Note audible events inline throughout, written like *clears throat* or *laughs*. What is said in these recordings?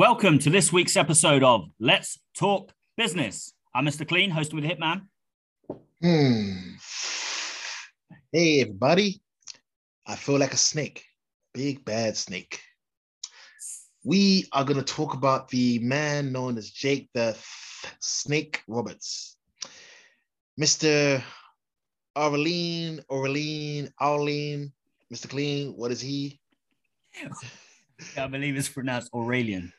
Welcome to this week's episode of Let's Talk Business. I'm Mr. Clean, hosted with Hitman. Hmm. Hey, everybody. I feel like a snake, big bad snake. We are going to talk about the man known as Jake the Snake Roberts. Mr. Arlene, Aureline, Arlene, Mr. Clean, what is he? I believe it's pronounced Aurelian.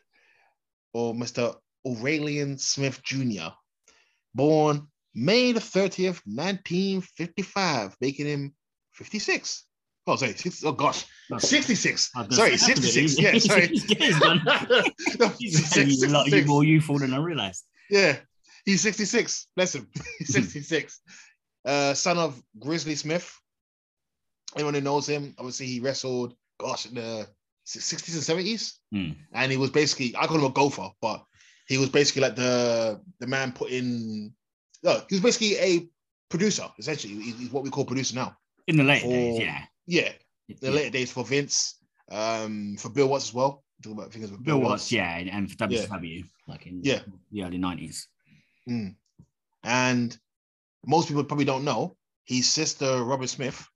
Or Mr. Aurelian Smith Jr., born May the 30th, 1955, making him 56. Oh, sorry. Six, oh, gosh. 66. Sorry, 66. Yeah, sorry. no, *laughs* He's *laughs* a lot more youthful than I realized. Yeah, he's 66. Bless him. *laughs* He's 66. uh, son of Grizzly Smith. Anyone who knows him, obviously he wrestled, gosh, in the 60s and 70s. Hmm. And he was basically, I call him a gopher, but he was basically like the the man put in, no, he was basically a producer, essentially. He's, what we call producer now. In the late Or- days, yeah. Yeah, the Yeah. later days for Vince, um, for Bill Watts as well. Talk about things with Bill Watts, yeah, and for Yeah. WCW, like in Yeah. the early 90s. Mm. And most people probably don't know his sister, Robert Smith,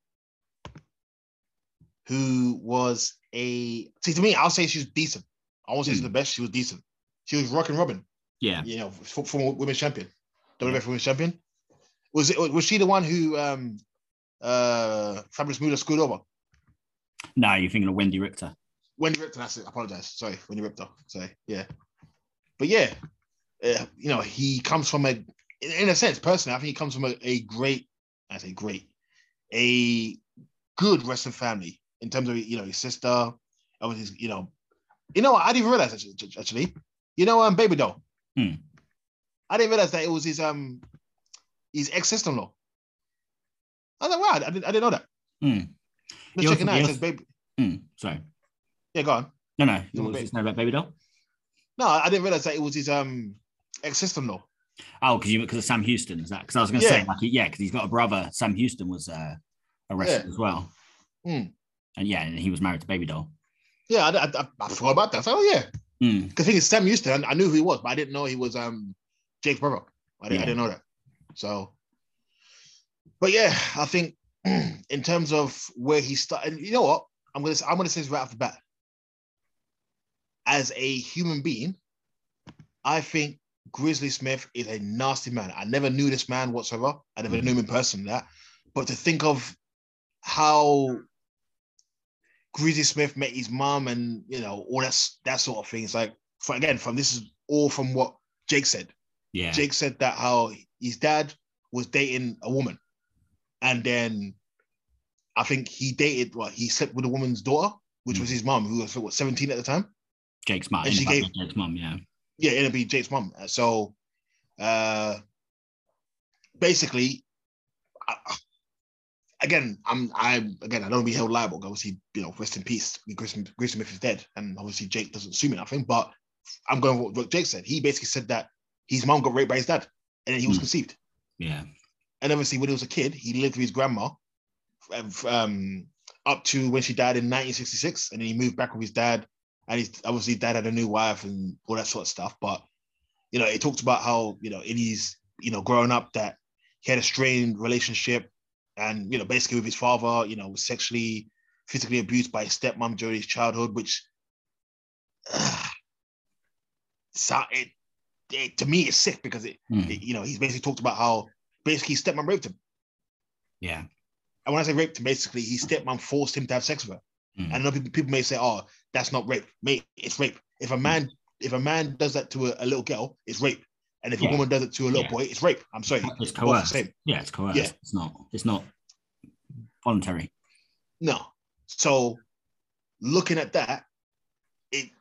who was a see to me, I'll say she was decent. I won't say she's Mm. the best, she was decent. She was rocking Robin, Yeah. you know, for- former women's champion, WWF women's champion. Was it was she the one who um uh Fabulous Moolah screwed over? No, you're thinking of Wendi Richter. Wendi Richter, that's it. I apologize. Sorry, Wendi Richter. Sorry, yeah. But yeah, uh, you know, he comes from a, in, in a sense, personally, I think he comes from a, a great, I say great, a good wrestling family in terms of you know his sister, his, you know, you know, what, I didn't even realize actually, actually, you know, um, baby doll. Hmm. I didn't realize that it was his um his ex sister in law. I was like, wow, I didn't, I didn't know that. Hmm. Let's check it out. It says baby. Hmm, sorry. Yeah, go on. No, no. What was ba- his name about Baby Doll? No, I didn't realize that it was his um ex sister in law. Oh, because you because of Sam Houston, is that? Because I was going to say, like, yeah, because he's got a brother. Sam Houston was uh, a wrestler Yeah. as well. Hmm. And yeah, and he was married to Baby Doll. Yeah, I, I, I, forgot about that. So, oh yeah, Hmm. because thing is, Sam Houston, I knew who he was, but I didn't know he was um Jake's brother. I didn't, Yeah. I didn't know that. So, but yeah, I think *clears throat* in terms of where he started, you know what? I'm gonna I'm gonna say this right off the bat. As a human being, I think Grizzly Smith is a nasty man. I never knew this man whatsoever. I never knew him in person. That, but to think of how Grizzly Smith met his mom and you know all that that sort of thing. It's like for, again from this is all from what Jake said. Yeah. Jake said that how his dad was dating a woman, and then I think he dated what he slept with a woman's daughter, which was his mom, who was what seventeen at the time. Jake's mom. And she gave- Jake's mum, yeah. Yeah, it'll be Jake's mom. So, uh, basically, I, again, I'm I'm again I don't be held liable. Obviously, you know, rest in peace. Grizzly, Grizzly Smith is dead, and obviously Jake doesn't sue me nothing. But I'm going with what Jake said. He basically said that his mom got raped by his dad, and then he was Hmm. conceived. Yeah. And obviously, when he was a kid, he lived with his grandma um, um, up to when she died in 1966, and then he moved back with his dad. And he's obviously dad had a new wife and all that sort of stuff. But you know, it talks about how you know in his you know growing up that he had a strained relationship, and you know basically with his father, you know, was sexually, physically abused by his stepmom during his childhood, which. *sighs* so it, it to me is sick because it, Hmm. it- you know he's basically talked about how basically his stepmom raped him. Yeah. And when I say raped him, basically his stepmom forced him to have sex with her. Hmm. And people, people may say, "Oh, that's not rape, mate. It's rape." If a man if a man does that to a, a little girl, it's rape. And if Yeah. a woman does it to a little Yeah. boy, it's rape. I'm sorry, It's coerced. Yeah, it's coerced. Yeah. It's not. It's not voluntary. No. So looking at that, it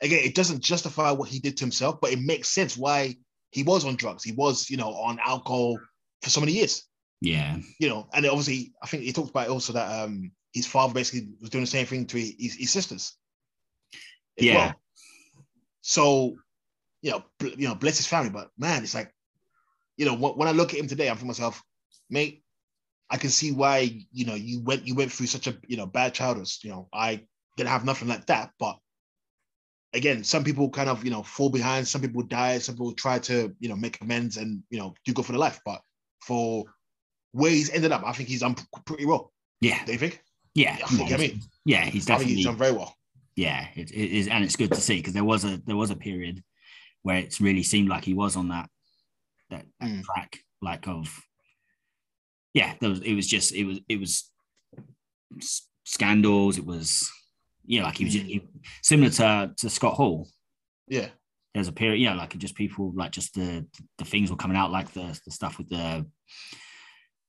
again, it doesn't justify what he did to himself, but it makes sense why he was on drugs. He was, you know, on alcohol for so many years. Yeah. You know, and obviously, I think he talked about also that um his father basically was doing the same thing to his, his sisters. Yeah. well. So, you know, bl- you know, bless his family, but man, it's like, you know, wh- when I look at him today, I'm to myself, mate, I can see why you know you went you went through such a you know bad childhood. You know, I didn't have nothing like that, but again, some people kind of you know fall behind. Some people die. Some people try to you know make amends and you know do go for the life. But for where he's ended up, I think he's done pretty well. Yeah, Do you think? yeah, Yeah, I think, I mean, yeah. He's definitely he's done very well. yeah. It, it is, and it's good to see because there was a there was a period where it's really seemed like he was on that that, that Mm. track, like of yeah. There was it was just it was it was scandals. It was you know like he was Mm. he- similar to to Scott Hall. Yeah. there's a period, yeah, like just people like just the the things were coming out, like the the stuff with the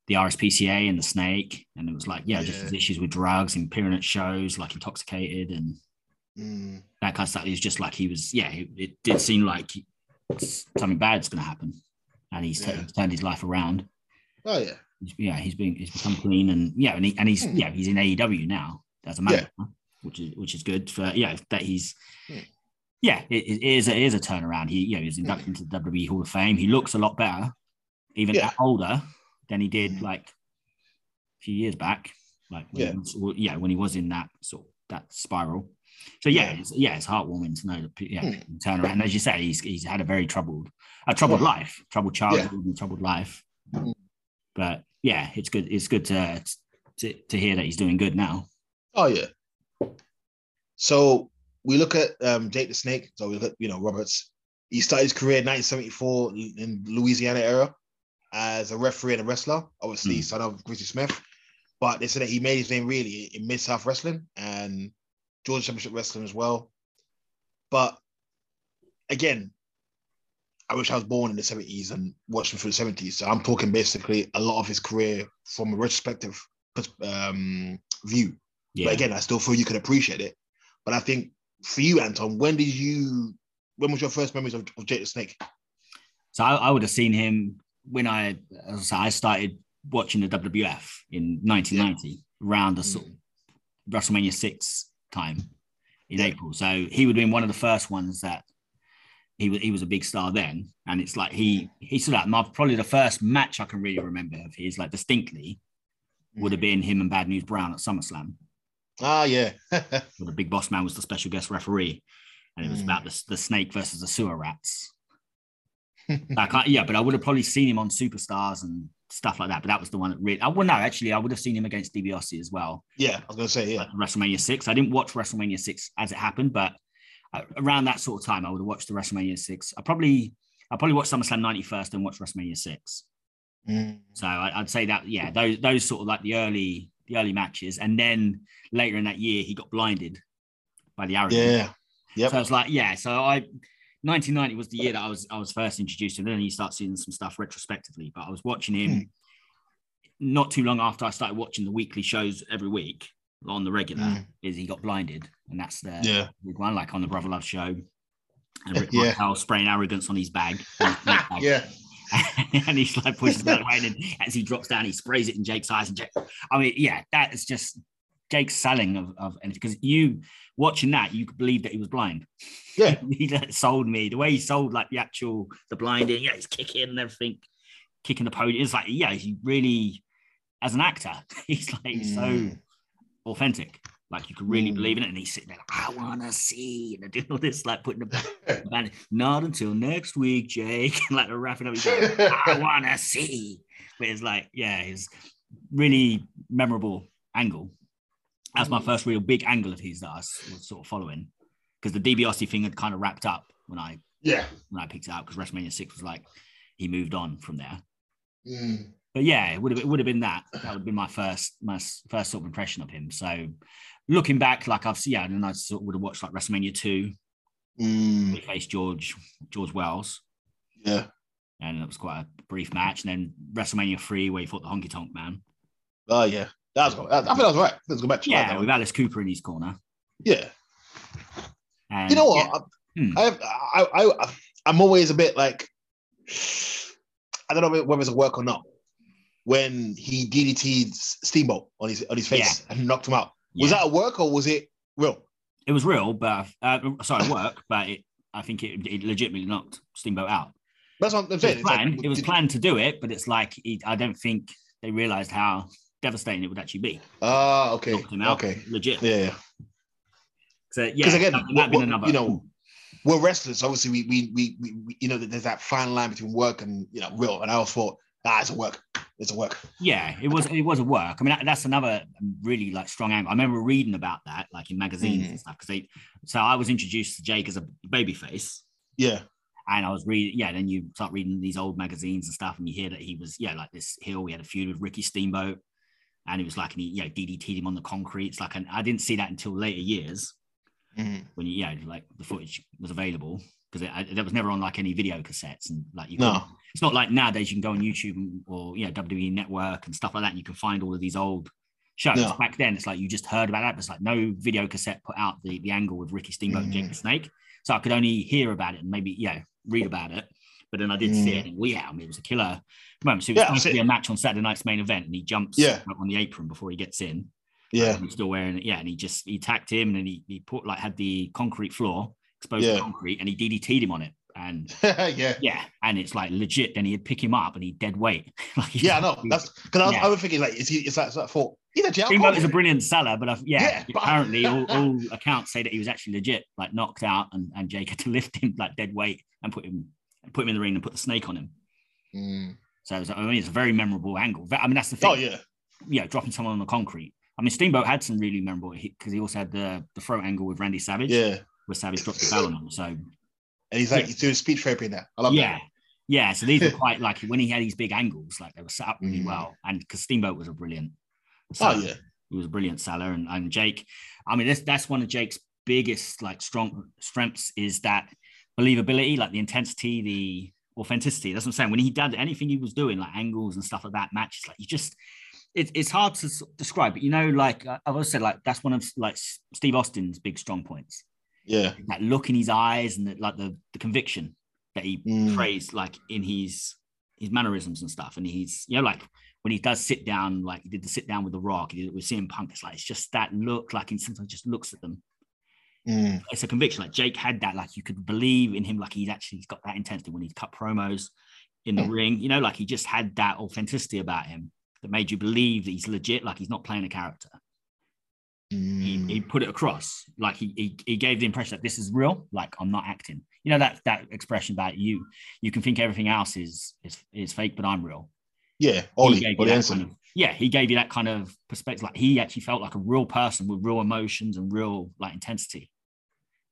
the RSPCA and the snake, and it was like, yeah, just Yeah. his issues with drugs and appearing at shows, like intoxicated and Mm, that kind of stuff. Was just like he was, yeah, it, it did seem like something bad's going to happen, and he's, t- he's turned his life around. oh yeah. He's, yeah, he's been he's become clean, and yeah, and, he, and he's Hmm. yeah he's in AEW now as a manager, which is which is good for yeah that he's. Hmm. Yeah, it, it is a, it is a turnaround. He, you know, he was inducted into the WWE Hall of Fame. He looks a lot better, even Yeah. older than he did like a few years back. Like, when Yeah. was, yeah, when he was in that sort of that spiral. So yeah, Yeah. it's, yeah, it's heartwarming to know that yeah, people can turn around. And as you say, he's he's had a very troubled, a troubled Yeah. life, troubled childhood, and troubled life. Hmm. But yeah, it's good. It's good to, to to hear that he's doing good now. Oh yeah. So we look at um, Jake the Snake. So we look at you know Roberts. He started his career in 1974 in Louisiana era as a referee and a wrestler. Obviously, Mm. son of Grizzly Smith. But they said that he made his name really in Mid South Wrestling and Georgia Championship Wrestling as well. But again, I wish I was born in the 70s and watched him through the 70s. So I'm talking basically a lot of his career from a retrospective um, view. Yeah, But again, I still feel you could appreciate it. But I think for you, Anton, when did you? When was your first memories of, of Jake the Snake? so I, I would have seen him when I as I, started watching the WWF in 1990 around the sort of WrestleMania six time in. April. So he would have been one of the first ones that he was he was a big star then, and it's like he he stood out. My probably the first match I can really remember of his like distinctly would have been him and Bad News Brown at SummerSlam. Ah, yeah, *laughs* the Big Boss Man was the special guest referee, and it was Mm. about the, the snake versus the sewer rats. *laughs* I can't, yeah, but I would have probably seen him on Superstars and stuff like that. But that was the one that really. I well, no, actually, I would have seen him against DiBiase as well. yeah. I was gonna say, yeah, WrestleMania six. I didn't watch WrestleMania six as it happened, but uh, around that sort of time, I would have watched the WrestleMania six. I probably, I probably watched SummerSlam ninety first and watched WrestleMania six. Mm. So I, I'd say that, yeah, those those sort of like the early the early matches, and then later in that year, he got blinded by the arrogance. yeah, yep, So it's like, yeah. So I, 1990 was the year that I was I was first introduced to him. Then you start seeing some stuff retrospectively. But I was watching him Hmm. not too long after I started watching the weekly shows every week on the regular. Mm. Is he got blinded, and that's the yeah, big one, like on the Brother Love show. And Rick Yeah. Martel spraying arrogance on his bag. on his bag. yeah, *laughs* and he's like pushes that away, and then as he drops down, he sprays it in Jake's eyes. And Jake, I mean, yeah, that is just Jake's selling of, of anything because you watching that, you could believe that he was blind. yeah, *laughs* he sold me the way he sold like the actual the blinding. Yeah, he's kicking and everything, kicking the podium. It's like, yeah, he really, as an actor, *laughs* he's like so Mm. authentic. Like you could really Mm. believe in it, and he's sitting there like, I wanna see, and *laughs* doing all this, like putting the band, not until next week, Jake, and like wrapping up. He's like, I wanna see, but it's like, yeah, it's really memorable angle. That's my Mm. first real big angle of his that I was, sort of following because the DiBiase thing had kind of wrapped up when I yeah. when I picked it out because WrestleMania six was like he moved on from there. Mm. But yeah, it would have it would have been that. That would have been my first my first sort of impression of him. So looking back, like I've yeah, and I sort of would have watched like WrestleMania two. Mm. He faced George George Wells, Yeah. and it was quite a brief match. And then WrestleMania three, where he fought the Honky Tonk Man. Oh yeah. That was. I think that was right. Let's go back to Yeah, that with. Alice Cooper in his corner. Yeah. And You know what? yeah, Hmm. I, I, I, I, I'm always a bit like, I don't know whether it's a work or not. When he DDT'd Steamboat on his on his face and knocked him out, was yeah. that a work or was it real? it was real, but uh, sorry, work, but it I think it, it legitimately knocked Steamboat out. That's what I'm It was It's like, planned. it was did- planned to do it, but it's like it, I don't think they realized how devastating it would actually be. Ah, okay, him out, okay, legit. yeah, yeah. So yeah, Because again, that, what- that'd been what- another. you know, we're wrestlers. Obviously, we, we we we you know there's that fine line between work and you know real. And I always thought, ah, it's a work. It's a work. Yeah, it was it was a work. I mean, that, that's another really like strong angle. I remember reading about that like in magazines Mm. and stuff because they. So I was introduced to Jake as a babyface, Yeah, and I was reading. Yeah, then you start reading these old magazines and stuff, and you hear that he was yeah like this heel. We had a feud with Ricky Steamboat, and it was like and he you know DDT'd him on the concrete. It's like an, I didn't see that until later years Mhm. when you, know, like the footage was available because that was never on like any video cassettes and like you No. it's not like nowadays you can go on YouTube or you know WWE Network and stuff like that. And you can find all of these old shows. No. Back then, it's like you just heard about that. But it's like no video cassette put out the, the angle with Ricky Steamboat and Jake the Snake. So I could only hear about it and maybe yeah read about it. But then I did see it, and well, yeah, I mean, it was a killer moment. So it was Mm. Yeah, supposed to be a match on Saturday night's main event, and he jumps Yeah. on the apron before he gets in. yeah, He's still wearing it, yeah, and he just he attacked him, and then he, he put like had the concrete floor exposed Yeah. to concrete, and he DDT'd him on it, and *laughs* yeah. yeah, and it's like legit. Then he'd pick him up and he'd dead weight. *laughs* like he- Yeah, I know. That's because I, was- Yeah. I was thinking like, is he? It's like, so I thought he's a jail. Steamboat is a brilliant seller, but I've, yeah, Yeah, but- apparently all, *laughs* all accounts say that he was actually legit, like knocked out, and, and Jake had to lift him like dead weight and put him put him in the ring and put the snake on him. Mm. So it was, I mean, it's a very memorable angle. I mean, that's the thing. Oh yeah, yeah, dropping someone on the concrete. I mean, Steamboat had some really memorable because he also had the the throat angle with Randy Savage, yeah. where Savage dropped the bell on him. So And he's like Yeah. he's doing speech therapy now. I love yeah, that. yeah. So these were *laughs* quite like when he had these big angles, like they were set up really Mm. well. And because Steamboat was a brilliant, Oh seller. yeah, he was a brilliant seller, and, and Jake. I mean, that's that's one of Jake's biggest like strong strengths is that believability, like the intensity, the authenticity. That's what I'm saying. When he did anything he was doing, like angles and stuff like that, matches, like you just. It, it's hard to describe, but you know, like I've always said, like that's one of like Steve Austin's big strong points. yeah, That look in his eyes and the, like the the conviction that he Mm. portrays, like in his his mannerisms and stuff. And he's you know like when he does sit down, like he did the sit down with the Rock, he did it with CM Punk. It's like it's just that look, like he sometimes just looks at them. Mm. It's a conviction. Like Jake had that, like you could believe in him, like he's actually he's got that intensity when he cut promos in the ring. You know, like he just had that authenticity about him that made you believe that he's legit, like he's not playing a character. He, Mm. he put it across, like he, he he gave the impression that this is real, like I'm not acting. You know that that expression about you, you can think everything else is is is fake, but I'm real. yeah. He Ollie, Ollie kind of- yeah, he gave you that kind of perspective. Like he actually felt like a real person with real emotions and real like intensity.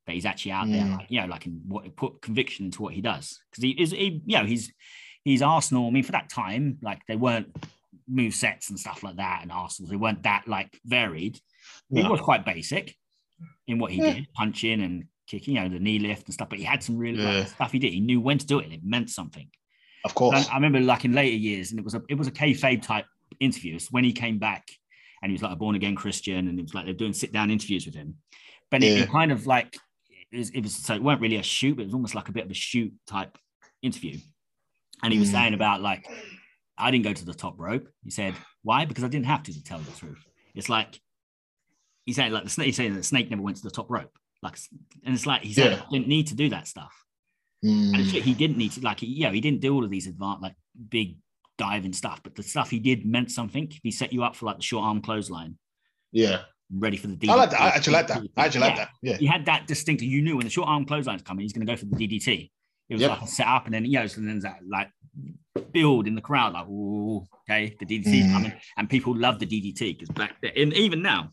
That he's actually out there, Mm. like, you know, like in what put conviction into what he does. Because he is, he, you know, he's he's Arsenal. I mean, for that time, like they weren't move sets and stuff like that, and Arsenal they weren't that like varied. He was quite basic in what he Yeah. did, punching and kicking, you know, the knee lift and stuff. But he had some really Yeah. like, stuff he did. He knew when to do it, and it meant something. Of course. I, I remember like in later years, and it was a it was a kayfabe type interview. It's when he came back and he was like a born again Christian, and it was like they're doing sit down interviews with him. But it, it kind of like it was, it was so it weren't really a shoot, but it was almost like a bit of a shoot type interview. And he was Mm. saying about like I didn't go to the top rope. He said why? Because I didn't have to to tell the truth. It's like he said, like the snake. He's saying the snake never went to the top rope. Like, and it's like he said Yeah. I didn't need to do that stuff. Mm. And he didn't need to like, yeah, he didn't do all of these advanced, like big diving stuff, but the stuff he did meant something. He set you up for like the short arm clothesline, Yeah. Ready for the DDT. I like that. I actually like that. I actually like Yeah. that. Yeah. He had that distinctive. You knew when the short arm clothesline's coming, he's going to go for the DDT. It was Yep. like a set up, and then you know, so then there's that like build in the crowd, like, oh, okay, the DDT's Mm. coming, and people love the DDT because back then, and even now,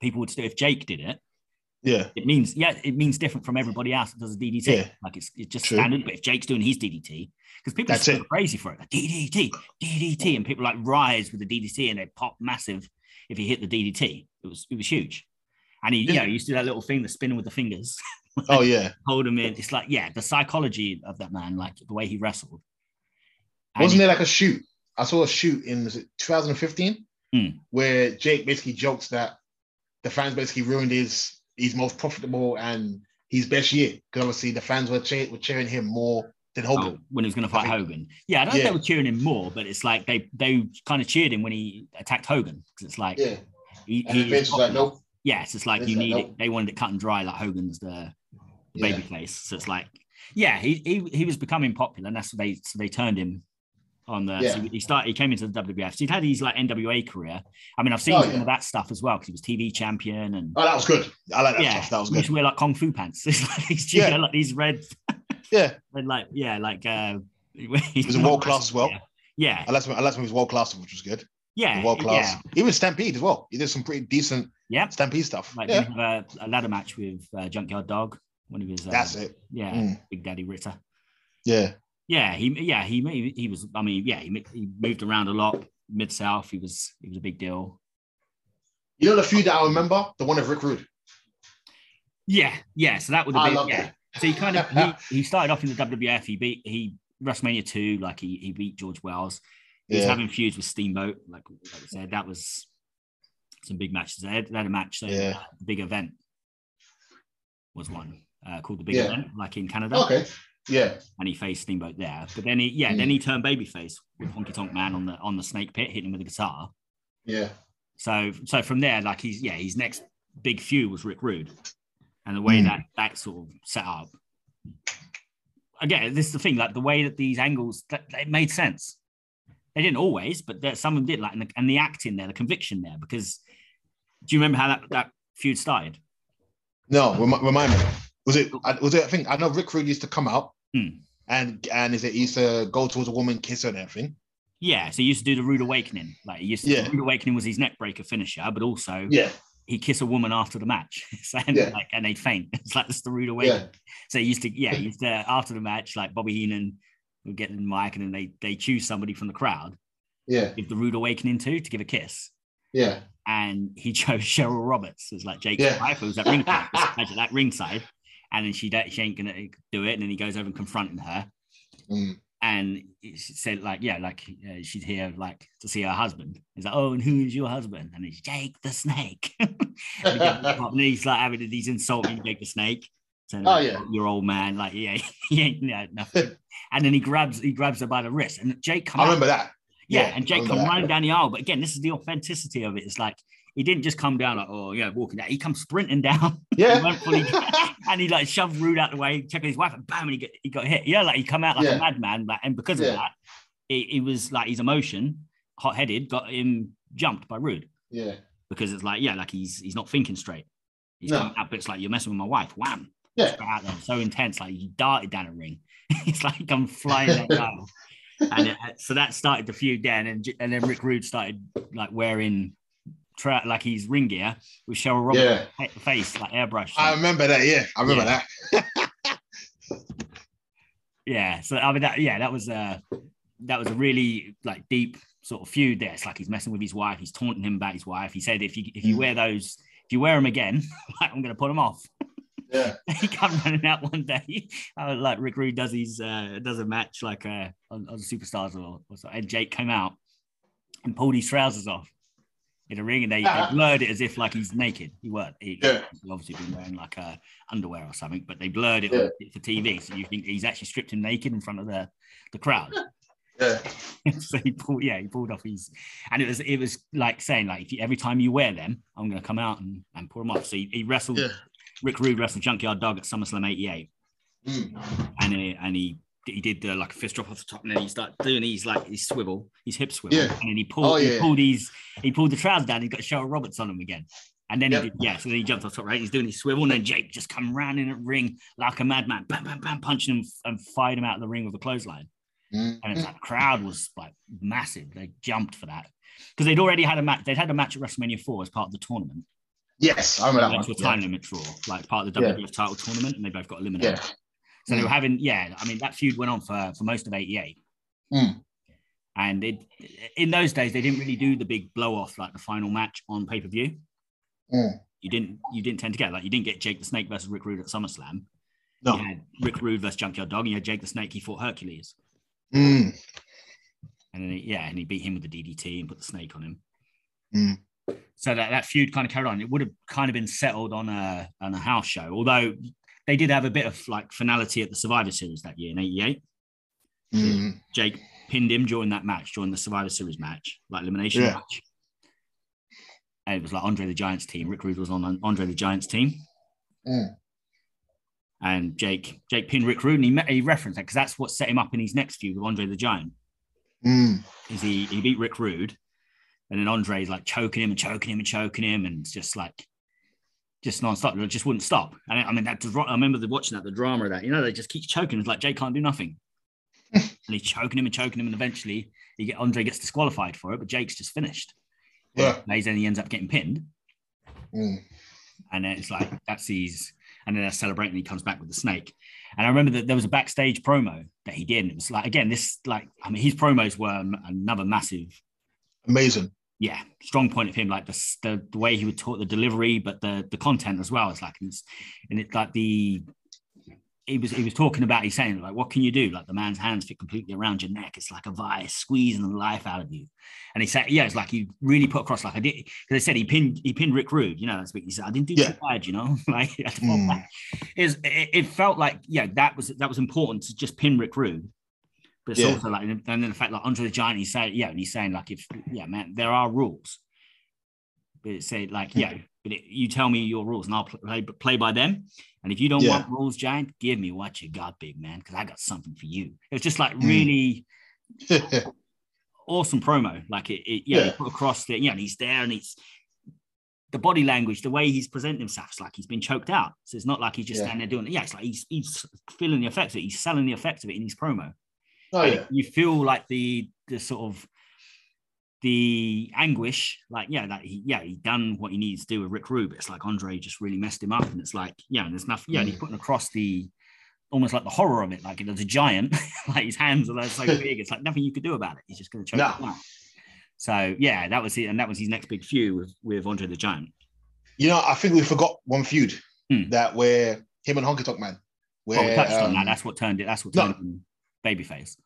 people would still if Jake did it, Yeah. it means yeah, it means different from everybody else that does a DDT. Yeah. Like it's, it's just True. standard. But if Jake's doing his DDT, because people That's are crazy for it, like, DDT, DDT, and people like rise with the DDT and they pop massive if he hit the DDT. It was it was huge, and he Yeah. you know he used to do that little thing, the spinning with the fingers, *laughs* Oh yeah. hold him in. It's like yeah, the psychology of that man, like the way he wrestled. And Wasn't he- there like a shoot? I saw a shoot in 2015 Hmm. where Jake basically jokes that the fans basically ruined his his most profitable and his best year because obviously the fans were, cheer, were cheering him more than Oh, Hogan. when he was going to fight I think- Hogan. Yeah, I don't think they were cheering him more, but it's like they they kind of cheered him when he attacked Hogan because it's like Yeah, he, and he then is Vince was like, nope. Yes, it's like you like, need nope. it. They wanted it cut and dry, like Hogan's the, the Yeah. baby face. So it's like, yeah, he, he he was becoming popular, and that's what they so they turned him On the Yeah. so he started, he came into the WWF. So he'd had his like NWA career. I mean, I've seen Oh, some yeah. of that stuff as well because he was TV champion and Oh, that was good. I like that yeah, stuff. That was he used good. to wear like kung fu pants. *laughs* It's like these, Yeah. like these red, Yeah, red like yeah, like uh, *laughs* he was in world class as well. Yeah, I liked him. I liked. He was world class, which was good. yeah, world class. yeah, Even Stampede as well. He did some pretty decent yeah. Stampede stuff. Like yeah, have a, a ladder match with uh, Junkyard Dog when he was uh, that's it. yeah, Mm. Big Daddy Ritter. Yeah, Yeah, he yeah he he, he was. I mean, yeah, he, he moved around a lot. Mid South, he was he was a big deal. you know the feud that I remember, the one of Rick Rude. Yeah, yeah. So that would have I been love yeah. that. So he kind of he, *laughs* he started off in the WWF. He beat he WrestleMania two, like he he beat George Wells. He was having feuds with Steamboat, like, like I said. That was some big matches. They had, they had a match. So Yeah. the big event was one uh, called the big Yeah. event, like in Canada. okay. Yeah, and he faced Steamboat there. But then he, yeah, Mm. then he turned babyface with Honky Tonk Man on the on the Snake Pit, hitting him with a guitar. yeah, So so from there, like he's yeah, his next big feud was Rick Rude, and the way Mm. that that sort of set up. Again, this is the thing, like the way that these angles that it made sense. They didn't always, but there, some of them did. Like and the, and the acting there, the conviction there, because do you remember how that that feud started? No, remi- remind me. Was it? Was it? I think I know Rick Rude used to come out, Hmm. and and is it he used to go towards a woman, kiss her, and everything. Yeah, so he used to do the Rude Awakening. Like he used to, Yeah. Rude Awakening was his neck breaker finisher, but also Yeah, he kiss a woman after the match, *laughs* and, Yeah. like, and they faint. *laughs* It's like that's the rude awakening. yeah, So he used to, yeah, *laughs* he used to after the match, like Bobby Heenan would get in the mic, and then they they choose somebody from the crowd, yeah, give the rude awakening to to give a kiss, yeah, and he chose Cheryl Roberts as like Jake's Yeah. wife, who was at ringside, at that ringside, and then she don't- she ain't gonna do it, and then he goes over and confronting her, Mm. And she said like yeah like uh, she's here like to see her husband. He's like oh and who is your husband? And he's jake the snake. *laughs* And, he gets up and he's like having these insulting jake the snake. Saying, Oh, like, yeah. your old man like yeah he *laughs* ain't yeah, nothing. And then he grabs he grabs her by the wrist. And jake come I out, remember that. yeah, yeah, and jake come that. running down the aisle. But again this is the authenticity of it. It's like he didn't just come down like oh yeah walking down. He comes sprinting down. *laughs* Yeah, and he like shoved Rude out the way, checking his wife, and bam, and he got, he got hit. Yeah, like he come out like Yeah. a madman, like, and because of Yeah. that, it, it was like his emotion, hot headed, got him jumped by Rude yeah, because it's like yeah, like he's he's not thinking straight. He's No. coming out, but it's like you're messing with my wife. Wham! yeah. Out there, so intense, like he darted down a ring. *laughs* it's like I'm flying *laughs* and it, so that started the feud then, and and then Rick Rude started like wearing. Tra- like he's ring gear with Cheryl Roberts' Yeah. face, like airbrush. I remember that. Yeah, I remember Yeah. that. *laughs* yeah so i mean that yeah that was uh that was a really like deep sort of feud there it's like he's messing with his wife he's taunting him about his wife he said if you if you Mm. wear those if you wear them again *laughs* like, i'm gonna put them off Yeah, *laughs* he come running out one day uh, like rick rude does his uh does a match like uh on, on superstars or, or so and jake came out and pulled his trousers off in a ring and they, they blurred it as if like he's naked he weren't he, Yeah. obviously been wearing like uh underwear or something but they blurred it Yeah. for tv so you think he's actually stripped him naked in front of the the crowd *laughs* yeah, *laughs* so he pulled, yeah, he pulled off his, and it was, it was like saying, like, if you, every time you wear them, I'm going to come out and, and pull them off. So he, he wrestled, yeah. Rick Rude wrestled Junkyard Dog at SummerSlam '88, Mm. and he, and he, he did uh, like a fist drop off the top, and then he started doing his like his swivel, his hip swivel, Yeah. and then he pulled, Oh, he pulled his, he pulled the trousers down. He got Cheryl Roberts on him again. And then Yep. he did, yeah, so then he jumped off the top, right? He's doing his swivel, and then Jake just come round in a ring like a madman, bam, bam, bam, punching him and fired him out of the ring with a clothesline. Mm. And it's like crowd was like massive. They jumped for that because they'd already had a match. They'd had a match at WrestleMania 4 as part of the tournament. Yes, I remember that went to one. a time limit draw, like part of the Yeah. WWF title tournament, and they both got Yeah, eliminated. yeah. So they Mm. were having, yeah, I mean, that feud went on for, for most of 88. Mm. And it, in those days, they didn't really do the big blow off like the final match on pay per view. Mm. You didn't, you didn't tend to get like you didn't get Jake the Snake versus Rick Rude at SummerSlam. No. You had Rick Rude versus Junkyard Dog, and you had Jake the Snake. He fought Hercules, Mm. and then he, yeah, and he beat him with the DDT and put the snake on him. Mm. so that, that feud kind of carried on. It would have kind of been settled on a on a house show, although they did have a bit of like finality at the Survivor Series that year in '88. Mm. Jake pinned him during that match, during the Survivor Series match, like elimination Yeah. match. And it was like Andre the Giant's team. Rick Rude was on Andre the Giant's team, Mm. and Jake Jake pinned Rick Rude, and he, me- he referenced that because that's what set him up in his next feud with Andre the Giant. Mm. Is he he beat Rick Rude, and then Andre's like choking him and choking him and choking him, and it's just like just non-stop. It just wouldn't stop. And I, I mean, that I remember the, watching that, the drama of that. You know, they just keep choking. It's like Jay can't do nothing, *laughs* and he's choking him and choking him, and eventually he get Andre gets disqualified for it, but Jake's just finished. Yeah. And then he ends up getting pinned, Mm. and then it's like that's his. And then they're celebrating. He comes back with the snake. And I remember that there was a backstage promo that he did. And it was like again, this like I mean, his promos were another massive Amazing. Yeah, strong point of him, like the, the the way he would talk, the delivery, but the the content as well. It's like it's and it's like the he was he was talking about he's saying like what can you do like the man's hands fit completely around your neck it's like a vice squeezing the life out of you and he said yeah it's like he really put across like I did because they said he pinned he pinned Rick Rude you know that's what he said I didn't do Yeah. too bad you know *laughs* like I had to fall Mm. back. Is it, it felt like yeah that was that was important to just pin Rick Rude but it's Yeah. also like and then the fact like Andre the Giant he's saying yeah and he's saying like if yeah man there are rules but it said like yeah but it, you tell me your rules and I'll play play by them and if you don't Yeah. want rules Giant give me what you got big man because I got something for you it was just like Mm. really *laughs* awesome promo like it, it yeah, he Yeah. put across the yeah and he's there and he's the body language, the way he's presenting himself, it's like he's been choked out. So it's not like he's just Yeah. standing there doing it. Yeah, it's like he's he's feeling the effects of it. He's selling the effects of it in his promo. Oh yeah. You feel like the the sort of the anguish, like yeah, that he yeah he done what he needs to do with Rick Rude, it's like Andre just really messed him up, and it's like yeah, and there's nothing. Yeah, and he's Mm. putting across the almost like the horror of it, like there's a giant, *laughs* like his hands are like so *laughs* big, it's like nothing you could do about it. He's just going to choke No. him out. So yeah, that was it, and that was his next big feud with with Andre the Giant. You know, I think we forgot one feud Hmm. that where him and Honky Tonk Man. Where, Well, we touched on um, that. That's what turned it. That's what no. turned him babyface.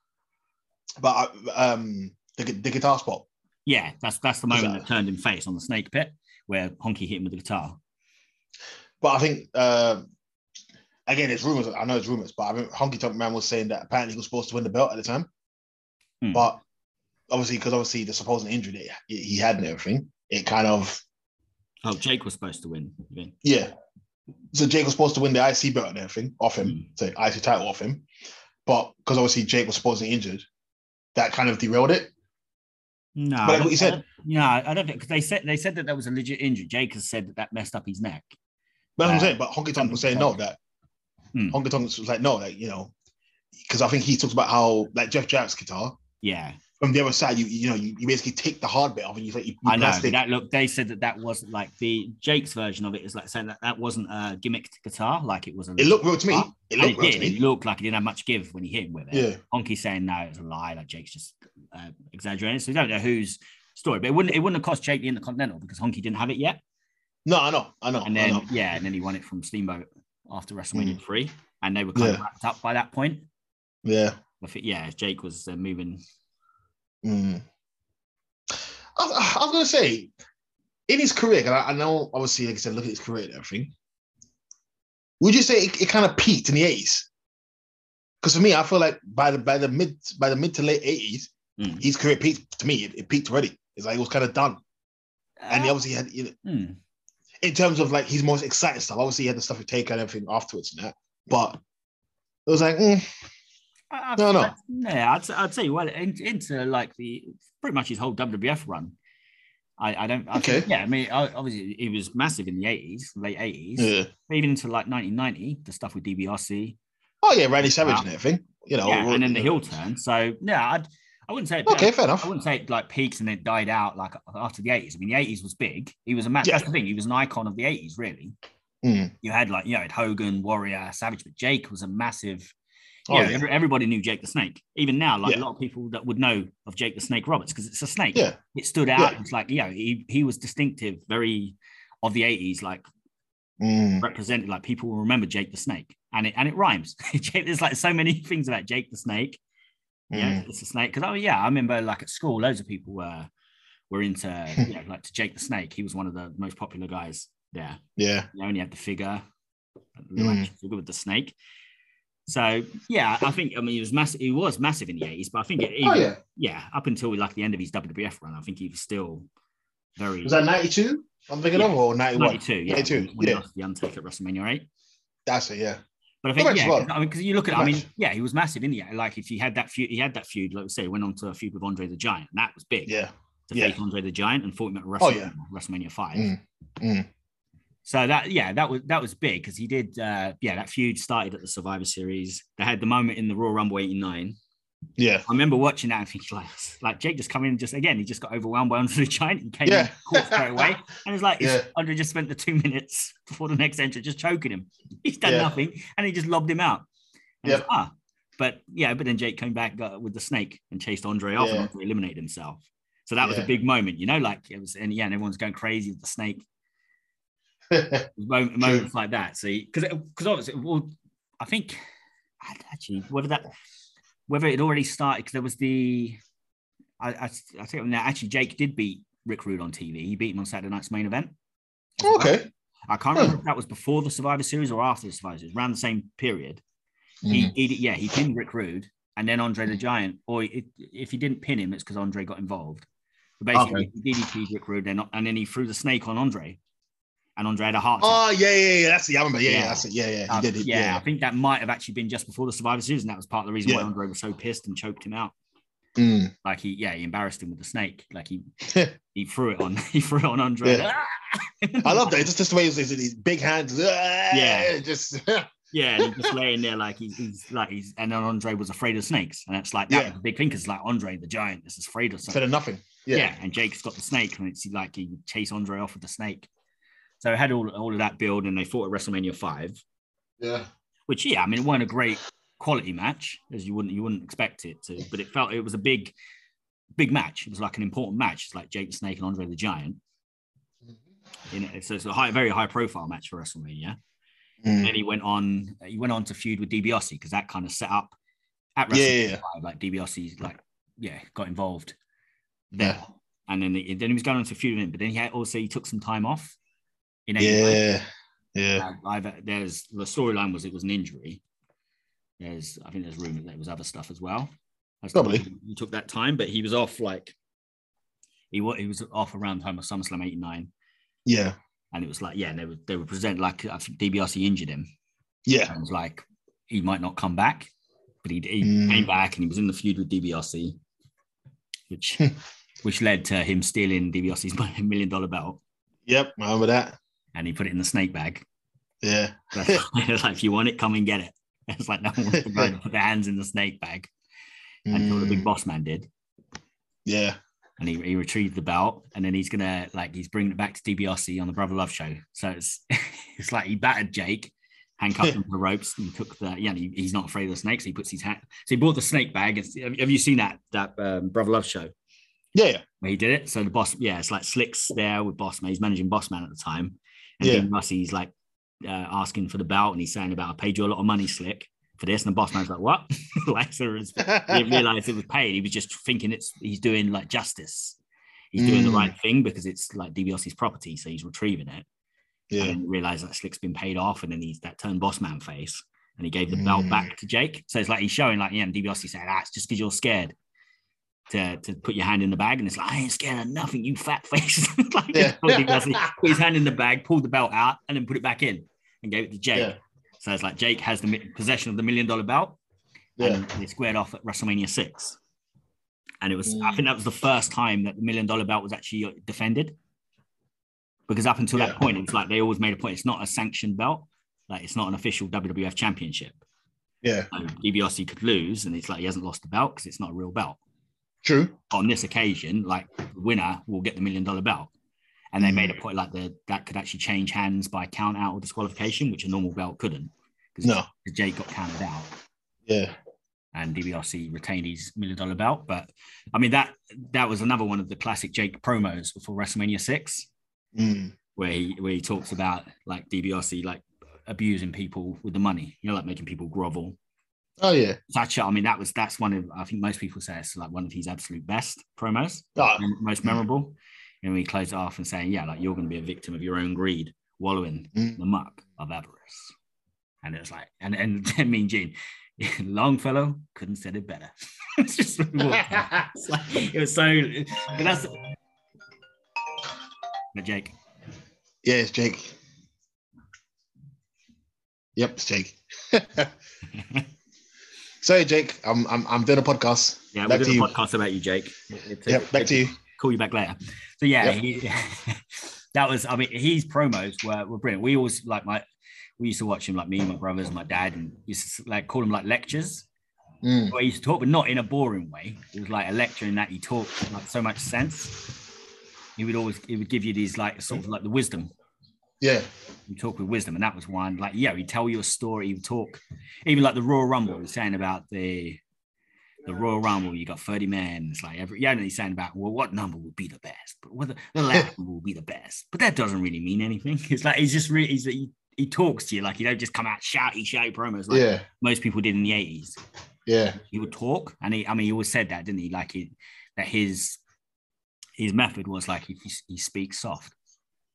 but uh, um the, the guitar spot. Yeah, that's that's the moment that- that turned him face on the snake pit where Honky hit him with the guitar. But I think uh, again, it's rumors. I know it's rumors, but I think Honky Tonk Man was saying that apparently he was supposed to win the belt at the time, Hmm. but obviously because obviously the supposed injury that he had and everything, it kind of Oh, Jake was supposed to win. yeah. So Jake was supposed to win the IC belt and everything off him, Hmm. the IC title off him, but because obviously Jake was supposedly injured, that kind of derailed it. No, But like what you said- no, I don't think because they said they said that there was a legit injury. Jake has said that that messed up his neck. But what I'm Uh, saying. But Honky Tonk was saying no, that Hmm. Honky Tonk was like, no, like, you know, because I think he talks about how like Jeff Jarrett's guitar, Yeah, from the other side, you you know, you, you basically take the hard bit off and you like you, you I know. plastic. That look, they said that that wasn't like the Jake's version of it is like saying that that wasn't a gimmicked guitar, like it was a. It looked real to me. It looked it real did. It looked like it didn't have much give when he hit him with it. Yeah. Honky saying no, it was a lie. Like Jake's just uh, exaggerating. So we don't know whose story, but it wouldn't it wouldn't have cost Jake the Intercontinental because Honky didn't have it yet. No, I know, I know, And then know. yeah, and then he won it from Steamboat after WrestleMania three, and they were kind of Yeah. wrapped up by that point. Yeah. I think yeah, Jake was uh, moving. Mm. I, I was gonna say, in his career, 'cause I, I know obviously, like I said, look at his career and everything. Would you say it, it kind of peaked in the eighties? Because for me, I feel like by the by the mid by the mid to late eighties, Mm. his career peaked. To me, it, it peaked already. It's like it was kind of done, and he Uh, obviously had you know, hmm. in terms of like his most exciting stuff. Obviously, he had the stuff with Taker and everything afterwards and that, but it was like, mm, I, I, No, no. I- yeah, I'd, I'd say well in, into like the pretty much his whole WWF run. I, I don't. I think- Okay. yeah, I mean, obviously he was massive in the eighties, late eighties, yeah. even into like nineteen ninety. The stuff with DiBiase, Oh yeah, Randy Savage Wow. and everything. You know, yeah, and then the heel turn. So yeah, I'd, I wouldn't say it, Okay, fair enough. I wouldn't say it like peaks and then died out like after the eighties. I mean, the eighties was big. He was a man. Yeah. That's the thing. He was an icon of the eighties, really. Mm. You had like you know, had Hogan, Warrior, Savage, but Jake was a massive. Oh, yeah, yeah. everybody knew Jake the Snake. Even now, like Yeah. a lot of people that would know of Jake the Snake Roberts because it's a snake. Yeah. It stood out. Yeah. It's like, yeah, he, he was distinctive, very of the 80s, like Mm. represented, like people will remember Jake the Snake. And it and it rhymes. *laughs* Jake, there's like so many *laughs* things about Jake the Snake. Yeah, Mm. it's a snake. Because oh yeah, I remember like at school, loads of people were were into *laughs* you know, like to Jake the Snake. He was one of the most popular guys there. Yeah. He only had the figure, the Mm. figure with the snake. So yeah, I think I mean he was massive. He was massive in the eighties, but I think it, Oh yeah. yeah, up until like the end of his WWF run, I think he was still very Was that 92? I'm thinking Yeah. of or 91? 92. Yeah, 92, when yeah. the Undertaker at WrestleMania eight. That's it, yeah. But I think yeah, well. I mean, because you look at, I mean, yeah, he was massive, didn't he? Like if he had that feud, he had that feud. Like we say, went on to a feud with Andre the Giant, and that was big. Yeah. to yeah. face Andre the Giant and fought him at Oh, WrestleMania, yeah. WrestleMania five. Mm, mm. So that yeah, that was that was big because he did uh yeah, that feud started at the Survivor Series. They had the moment in the Royal Rumble 89. Yeah. I remember watching that and thinking like *laughs* like Jake just come in and just again, he just got overwhelmed by *laughs* Andre the Giant. He came Yeah. in straight away. And it's like Yeah. Andre just spent the two *laughs* minutes before the next entrance just choking him. He's done Yeah. nothing and he just lobbed him out. And it's Yep. like, ah. But yeah, but then Jake came back uh, with the snake and chased Andre off and Andre eliminated himself. So that was a big moment, you know, like it was, and yeah, and everyone's going crazy with the snake *laughs* moments like that. See, because because obviously, well, I think actually whether that whether it already started because there was the I I, I think now actually Jake did beat Rick Rude on TV. He beat him on Saturday Night's main event. okay. I can't remember if that was before the Survivor Series or after the Survivor Series, around the same period. He, Mm. he yeah he pinned Rick Rude and then Andre the Giant. Or it, if he didn't pin him, it's because Andre got involved. But basically, he DDT'd Rick Rude, then and then he threw the snake on Andre, and Andre had a heart. Oh yeah, yeah, yeah. That's. I remember. Yeah, yeah, Yeah. that's it. Yeah, yeah. He Uh, did it. yeah, I think that might have actually been just before the Survivor Series, and that was part of the reason why Andre was so pissed and choked him out. Mm. Like he, yeah, he embarrassed him with the snake. Like he, *laughs* he threw it on, *laughs* he threw it on Andre. Yeah. *laughs* I love that. It's just the way he's these big hands. Yeah. Just Yeah, he's just laying there like he's, he's like he's, and then Andre was afraid of snakes, and that's like that Yeah. big thing because like Andre the Giant is afraid of instead something. of nothing. Yeah. Yeah. and Jake's got the snake, and it's like he would chase Andre off with the snake. So it had all all of that build, and they fought at WrestleMania five. Yeah. which yeah, I mean, it wasn't a great quality match as you wouldn't you wouldn't expect it to, but it felt it was a big, big match. It was like an important match. It's like Jake the Snake and Andre the Giant. You know, so it's a high, very high profile match for WrestleMania. Mm. Then he went on, he went on to feud with DiBiase because that kind of set up at Yeah, WrestleMania yeah, yeah. 5, like DiBiase, like yeah, got involved there, Yeah. and then he, then he was going on to feud with him, but then he had, also he took some time off. In 89. Yeah. Yeah. Uh, either there's the storyline was it was an injury. There's I think there's rumor that there was other stuff as well. Probably. he took that time, but he was off like he was he was off around the time of SummerSlam '89, Yeah. and it was like yeah, and they were they were present like I think DiBiase injured him, Yeah. and it was like he might not come back, but he, he Mm. came back and he was in the feud with DiBiase, which *laughs* which led to him stealing DiBiase's *laughs* million dollar belt, Yep. I remember that. And he put it in the snake bag. Yeah. *laughs* Like if you want it, come and get it. *laughs* It's like no one wants to go and *laughs* put their hands in the snake bag until the big Mm. boss man did. Yeah. And he, he retrieved the belt and then he's gonna like he's bringing it back to DiBiase on the Brother Love show. So it's it's like he battered Jake, handcuffed him to the ropes, and took the yeah, and he, he's not afraid of the snakes. he puts his hat. So he bought the snake bag. It's, have have you seen that that um, Brother Love show? Yeah. Yeah. where he did it. So the boss, yeah, it's like Slick's there with Boss Man. He's managing Boss Man at the time. And Yeah. Dean like uh, asking for the belt and he's saying about, I paid you a lot of money, Slick, for this. And the boss man's like, what? *laughs* like, so it's- he didn't realize it was paid. He was just thinking it's he's doing like justice. He's doing the Mm. right thing because it's like DiBiase's property. So he's retrieving it. Yeah. And then realized that Slick's been paid off. And then he's that turned boss man face. And he gave the belt Mm. back to Jake. So it's like he's showing like, yeah, and DiBiase said, ah, it's just because you're scared to, to put your hand in the bag. And it's like, I ain't scared of nothing, you fat face. *laughs* like, Yeah. *laughs* Put his hand in the bag, pulled the belt out, and then put it back in and gave it to Jake. Yeah. So it's like Jake has the possession of the million dollar belt. Yeah. And they squared off at WrestleMania 6. And it was, I Mm. think that was the first time that the million dollar belt was actually defended. Because up until Yeah. that point, it was like they always made a point it's not a sanctioned belt, like it's not an official WWF championship. Yeah. So DiBiase could lose, and it's like he hasn't lost the belt because it's not a real belt. True. On this occasion, like the winner will get the million dollar belt. And they Mm. made a point like the that could actually change hands by count out or disqualification, which a normal belt couldn't. Because No. Jake got counted out Yeah. and DiBiase retained his million dollar belt. But I mean that that was another one of the classic Jake promos before WrestleMania six, Mm. where he where he talks about like DiBiase like abusing people with the money, you know, like making people grovel. Oh yeah. Such a, I mean, that was that's one of I think most people say it's like one of his absolute best promos, Oh, and most memorable. And we close it off and saying, yeah, like you're going to be a victim of your own greed, wallowing Mm. the muck of avarice. And it's like, and and *laughs* I mean, Gene, *laughs* Longfellow couldn't said it better. *laughs* it's just it's like, it was so. But that's. But Jake, yeah, it's Jake. Yep, it's Jake. So Jake, I'm I'm I'm doing a podcast. Yeah, Back we're doing a podcast about you, Jake. It's Yep, back to you. Call you back later. So yeah, Yep. he, *laughs* that was. I mean, his promos were, were brilliant. We always like my. We used to watch him like me, and my brothers, my dad, and used to like call him like lectures. Mm, Where he used to talk, but not in a boring way. It was like a lecture in that he talked like so much sense. He would always he would give you these like sort of like the wisdom. Yeah, You talk with wisdom, and that was one. Like yeah, he'd tell you a story. He would talk, even like the Royal Rumble. He was saying about the the Royal Rumble. You got thirty men. It's like every yeah, and he's saying about well, what number would be the best, but whether the last will be the best. But that doesn't really mean anything. It's like he's just really he's, he he talks to you like you don't just come out shouty shouty promos like yeah, most people did in the eighties yeah, he would talk and he i mean he always said that didn't he like he that his his method was like he, he speaks soft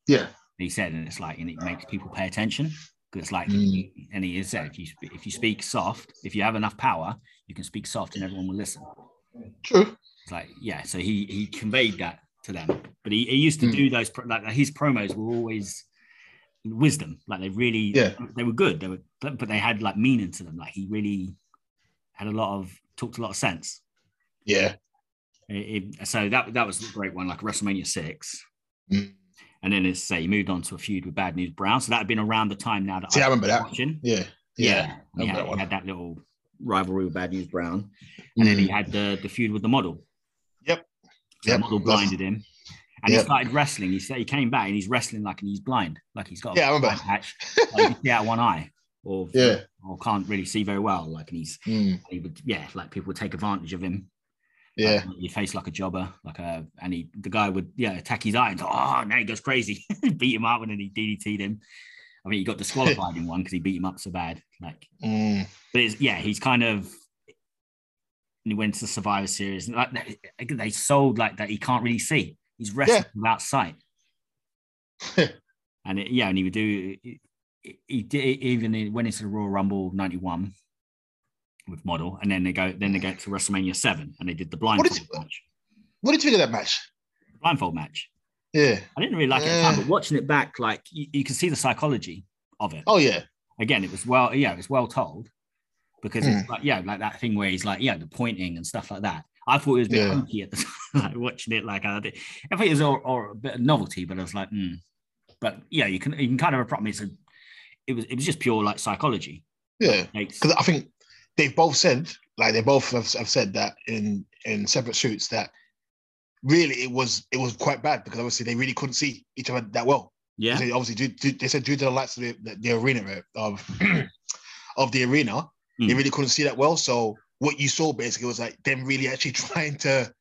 yeah, he said and it's like and it makes people pay attention because it's like Mm. and he said if you if you speak soft if you have enough power you can speak soft and everyone will listen true. it's like yeah so he he conveyed that to them but he, he used to Mm. do those like his promos were always wisdom like they really Yeah. they were good they were but, but they had like meaning to them like he really had a lot of talked a lot of sense Yeah, It- it- so that that was a great one, like WrestleMania six, Mm. And then it's say he moved on to a feud with Bad News Brown. So that had been around the time now that See, I remember that. watching. yeah, yeah. he, had, that he had that little rivalry with Bad News Brown, and then he Mm, had the the feud with the model. Yep. So Yep. the model That's- blinded him, and Yep. he started wrestling. He said he came back and he's wrestling like and he's blind, like he's got a Yeah, I remember. patch, like out one eye, or *laughs* Yeah. or can't really see very well, like and he's Mm, he would yeah, like people would take advantage of him. Yeah, Like, your face like a jobber, like a, and he, the guy would, yeah, attack his eye and oh, now he goes crazy, *laughs* beat him up, and then he DDT'd him. I mean, he got disqualified in one because he beat him up so bad. Like, *laughs* mm, but it's, yeah, he's kind of, and he went to the Survivor Series, and like they, sold like that he can't really see. He's wrestling without sight, *laughs* and it, yeah, and he would do. He, he did even he went into the Royal Rumble '91 with model, and then they go, then they go to WrestleMania Seven, and they did the blindfold you- match. What did you think of that match? Blindfold match. Yeah. I didn't really like it at the time, but watching it back, like you, you can see the psychology of it. Oh yeah. Again, it was well, yeah, it was well told because Hmm. it's like, yeah, like that thing where he's like, yeah, the pointing and stuff like that. I thought it was a bit Yeah. at the *laughs* time, like watching it. Like I did, I think it was all, all a bit of novelty, but I was like, hmm. but yeah, you can you can kind of approximate. It's a, it was it was just pure like psychology. Yeah. Because I think they've both said, like they both have, have said that in in separate shoots that really it was it was quite bad because obviously they really couldn't see each other that well. yeah, They obviously due, due- they said due to the lights of the, the, the arena of *clears throat* of the arena, they Mm. really couldn't see that well. So what you saw basically was like them really actually *laughs* trying to.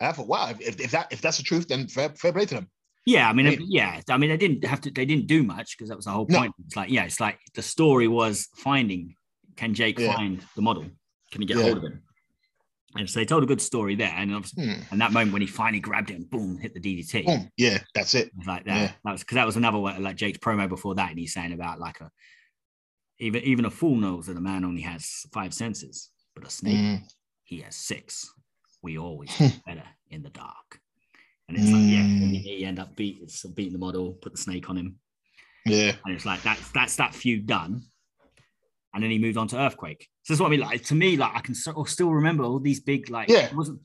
I thought, wow, if, if that if that's the truth, then fair, fair play to them. Yeah, I mean, Right. yeah, I mean, they didn't have to. They didn't do much because that was the whole No. point. It's like, yeah, it's like the story was finding. Can Jake Yeah. find the model? Can he get Yeah. hold of him? And so they told a good story there, and obviously, Hmm. and that moment when he finally grabbed it and boom, hit the DDT. Boom. Yeah, that's it. Like that. Yeah. That was because that was another one, like Jake's promo before that, and he's saying about like a even even a fool knows that a man only has five senses, but a snake Mm, he has six. We always Hmm. better in the dark. And it's like, yeah, Mm. he, he end up beat, beating the model, put the snake on him, yeah. and it's like that's that's that feud done. And then he moved on to Earthquake. So that's what I mean. Like to me, like I can of still remember all these big, like Yeah. it wasn't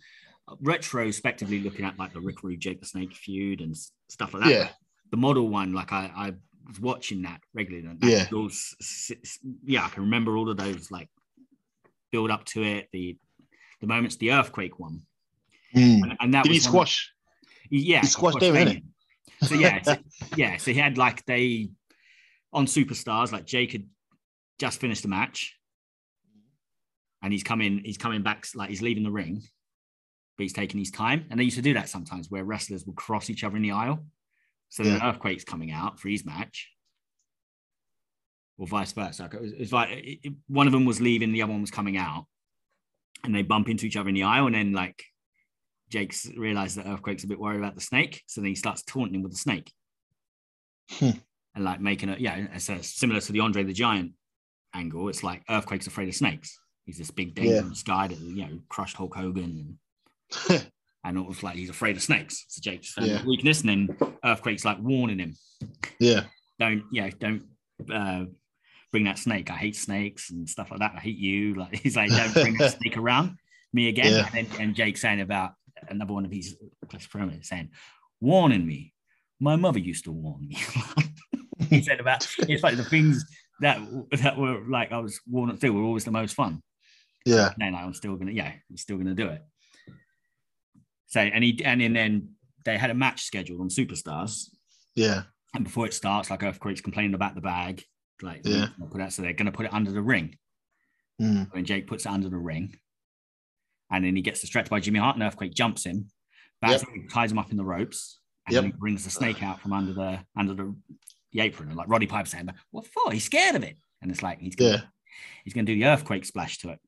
retrospectively looking at like the Rick Rude Jake the Snake feud and stuff like that. Yeah. The model one, like I, I was watching that regularly. That Yeah. yeah, I can remember all of those like build up to it, the the moments, the earthquake one, Mm. and, and that Did he was one- squash? yeah, He squashed. So yeah, so, *laughs* yeah. So he had like they on Superstars, like Jake had just finished the match, and he's coming. He's coming back like he's leaving the ring, but he's taking his time. And they used to do that sometimes, where wrestlers would cross each other in the aisle. So then Yeah. Earthquake's coming out for his match, or vice versa. Like, It was, it was like it- it- one of them was leaving, the other one was coming out, and they bump into each other in the aisle, and then like Jake's realized that Earthquake's a bit worried about the snake, so then he starts taunting him with the snake, Hmm. and like making it, yeah, it's uh, similar to the Andre the Giant angle. It's like Earthquake's afraid of snakes. He's this big dangerous guy that you know crushed Hulk Hogan, and, *laughs* and it was like he's afraid of snakes. So Jake's Yeah. weakness, and then Earthquake's like warning him, yeah. don't, yeah, don't uh, bring that snake. I hate snakes and stuff like that. I hate you. Like *laughs* he's like, don't bring that snake *laughs* around me again. Yeah. And, and Jake saying about another one of his close friends saying, warning me. My mother used to warn me. he said about it's like the things that *laughs* that were like I was warned to do were always the most fun. Yeah. No, no, I'm still gonna, yeah, I'm still gonna do it. So and he and then- they had a match scheduled on Superstars, Yeah. and before it starts, like Earthquake's complaining about the bag, like Yeah. put out, so they're gonna put it under the ring. Mm. When Jake puts it under the ring, and then he gets distracted by Jimmy Hart, and Earthquake jumps him, him, ties him up in the ropes, and Yep. then brings the snake out from under the under the, the apron, and like Roddy Piper saying, "What for? He's scared of it." And it's like he's gonna, Yeah. he's gonna do the Earthquake splash to it.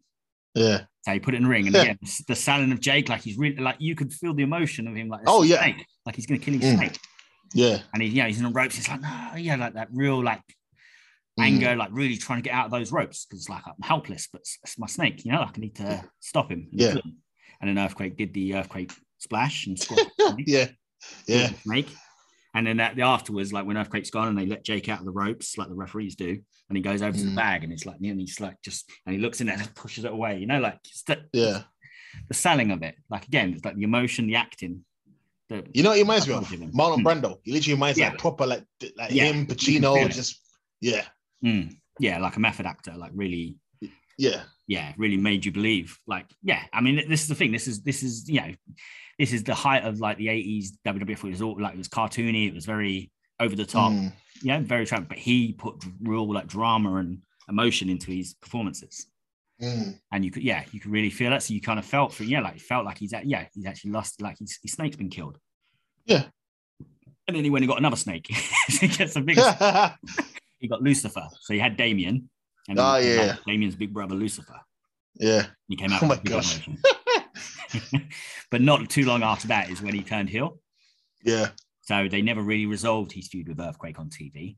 Yeah. So he put it in the ring, and again, the selling of Jake, like he's really like you could feel the emotion of him, like Oh, yeah. snake. like he's gonna kill his Mm. snake, Yeah. and he, yeah, he's in the ropes. It's like, no, yeah, like that real like Mm. anger, like really trying to get out of those ropes because it's like I'm helpless, but it's, my snake, you know, like I need to stop him. And Yeah. couldn't. And an Earthquake did the Earthquake splash and *laughs* the Yeah. Yeah. snake. And then that, the afterwards, like when Earthquake's gone and they let Jake out of the ropes, like the referees do, and he goes over to the Mm. bag and it's like, and he's like just, and he looks in there and *laughs* pushes it away, you know, like the, Yeah. the selling of it. Like again, it's like the emotion, the acting. The, You know what he reminds me of? told you then. Marlon Mm. Brando. He literally reminds me Yeah. like proper like like Yeah. him, Pacino, just yeah. Mm. yeah, like a method actor, like really, Yeah. yeah, really made you believe. Like, yeah, I mean, this is the thing. This is this is you know, this is the height of like the '80s WWF. It was all like it was cartoony. It was very over the top. Mm. Yeah, very trap. But he put real like drama and emotion into his performances, Mm. and you could yeah, you could really feel that. So you kind of felt for yeah, like felt like he's at yeah, he's actually lost. Like his, his snake's been killed. Yeah. And then he went and got another snake. *laughs* he gets a bigger. *laughs* he got Lucifer. So he had Damien. And Oh, yeah. Damien's big brother Lucifer. yeah. He came out. Oh my gosh. *laughs* but not too long after that is when he turned heel. Yeah. So they never really resolved his feud with Earthquake on TV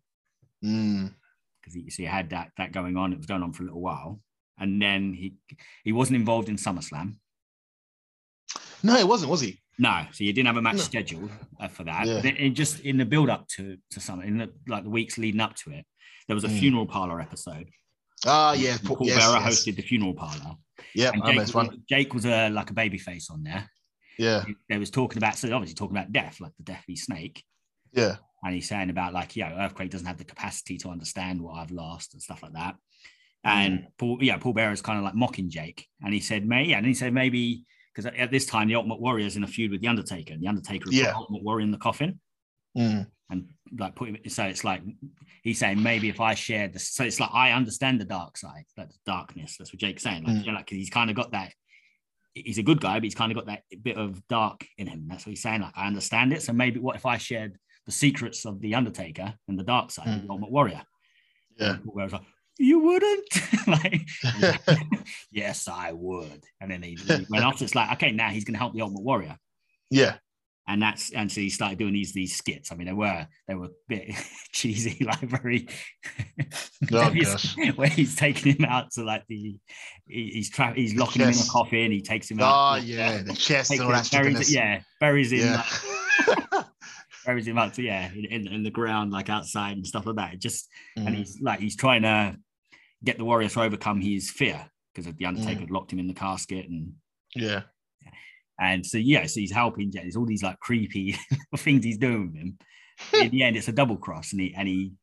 Mm. because he, so he had that that going on. It was going on for a little while, and then he he wasn't involved in SummerSlam. No, it wasn't, was he? No, so you didn't have a match No. scheduled uh, for that. Yeah. Then just in the build up to to Summer, in the like the weeks leading up to it, there was a Mm. funeral parlor episode. Ah, yeah. And Paul, Paul yes, Bearer yes. hosted the funeral parlor. Yeah, And Jake, was- one. Jake was a like a baby face on there. Yeah. They was talking about so obviously talking about death, like the deathly snake. Yeah. and he's saying about like, yeah, Earthquake doesn't have the capacity to understand what I've lost and stuff like that. Mm. And Paul, yeah, Paul Bearer's kind of like mocking Jake, and he said, "May," yeah, and he said maybe because at, this time the Ultimate Warrior's in a feud with the Undertaker, and the Undertaker had put Yeah. Ultimate Warrior in the coffin Mm. and like put him. So it's like he's saying maybe if I shared this, so it's like I understand the dark side, the darkness. That's what Jake's saying. Like, Mm. you know, like he's kind of got that. He's a good guy, but he's kind of got that bit of dark in him. That's what he's saying. Like I understand it. So maybe what if I shared the secrets of the Undertaker and the dark side of the Mm. Ultimate Warrior? Yeah. Paul like, you wouldn't. *laughs* like, *laughs* yes, I would. And then he, he went off. So it's like, okay, now he's going to help the Ultimate Warrior yeah. And that's and so he started doing these these skits. I mean, they were they were a bit *laughs* cheesy, *laughs* like very. Oh, *laughs* where he's taking him out to like the he- he's tra- he's locking him in a coffin. He takes him Oh, out. yeah. The chest and all him- that buries, yeah, buries him, Yeah. like, buries him up to yeah in, in, in the ground like outside and stuff like that. It just and Mm. he's like he's trying to get the warrior to overcome his fear because the Undertaker Mm. had locked him in the casket and Yeah. And so yeah, so he's helping Jet. There's all these like creepy *laughs* things he's doing with him. In the end, it's a double cross, and he and he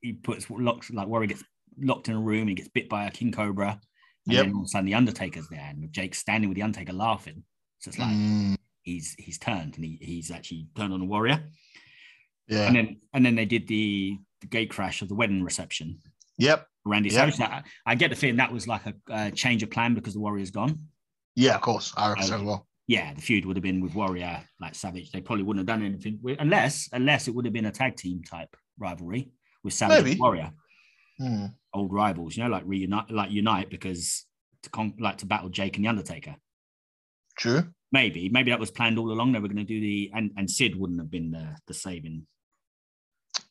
he puts locks like Warrior gets locked in a room and he gets bit by a king cobra. And Yep. then all of a sudden the Undertaker's there and Jake's standing with the Undertaker laughing. So it's like Mm. he's he's turned and he, he's actually turned on the warrior. Yeah. And then and then they did the, the gate crash of the wedding reception. Yep. Randy Yep. Savage. I, I get the feeling that was like a, a change of plan because the warrior's gone. Yeah, of course. I reckon so as well. Yeah, the feud would have been with Warrior, like Savage. They probably wouldn't have done anything with, unless unless it would have been a tag team type rivalry with Savage Maybe. and Warrior, Mm. old rivals. You know, like reunite, like unite because to con- like to battle Jake and the Undertaker. True. Maybe, maybe that was planned all along. They were going to do the and and Sid wouldn't have been the the saving.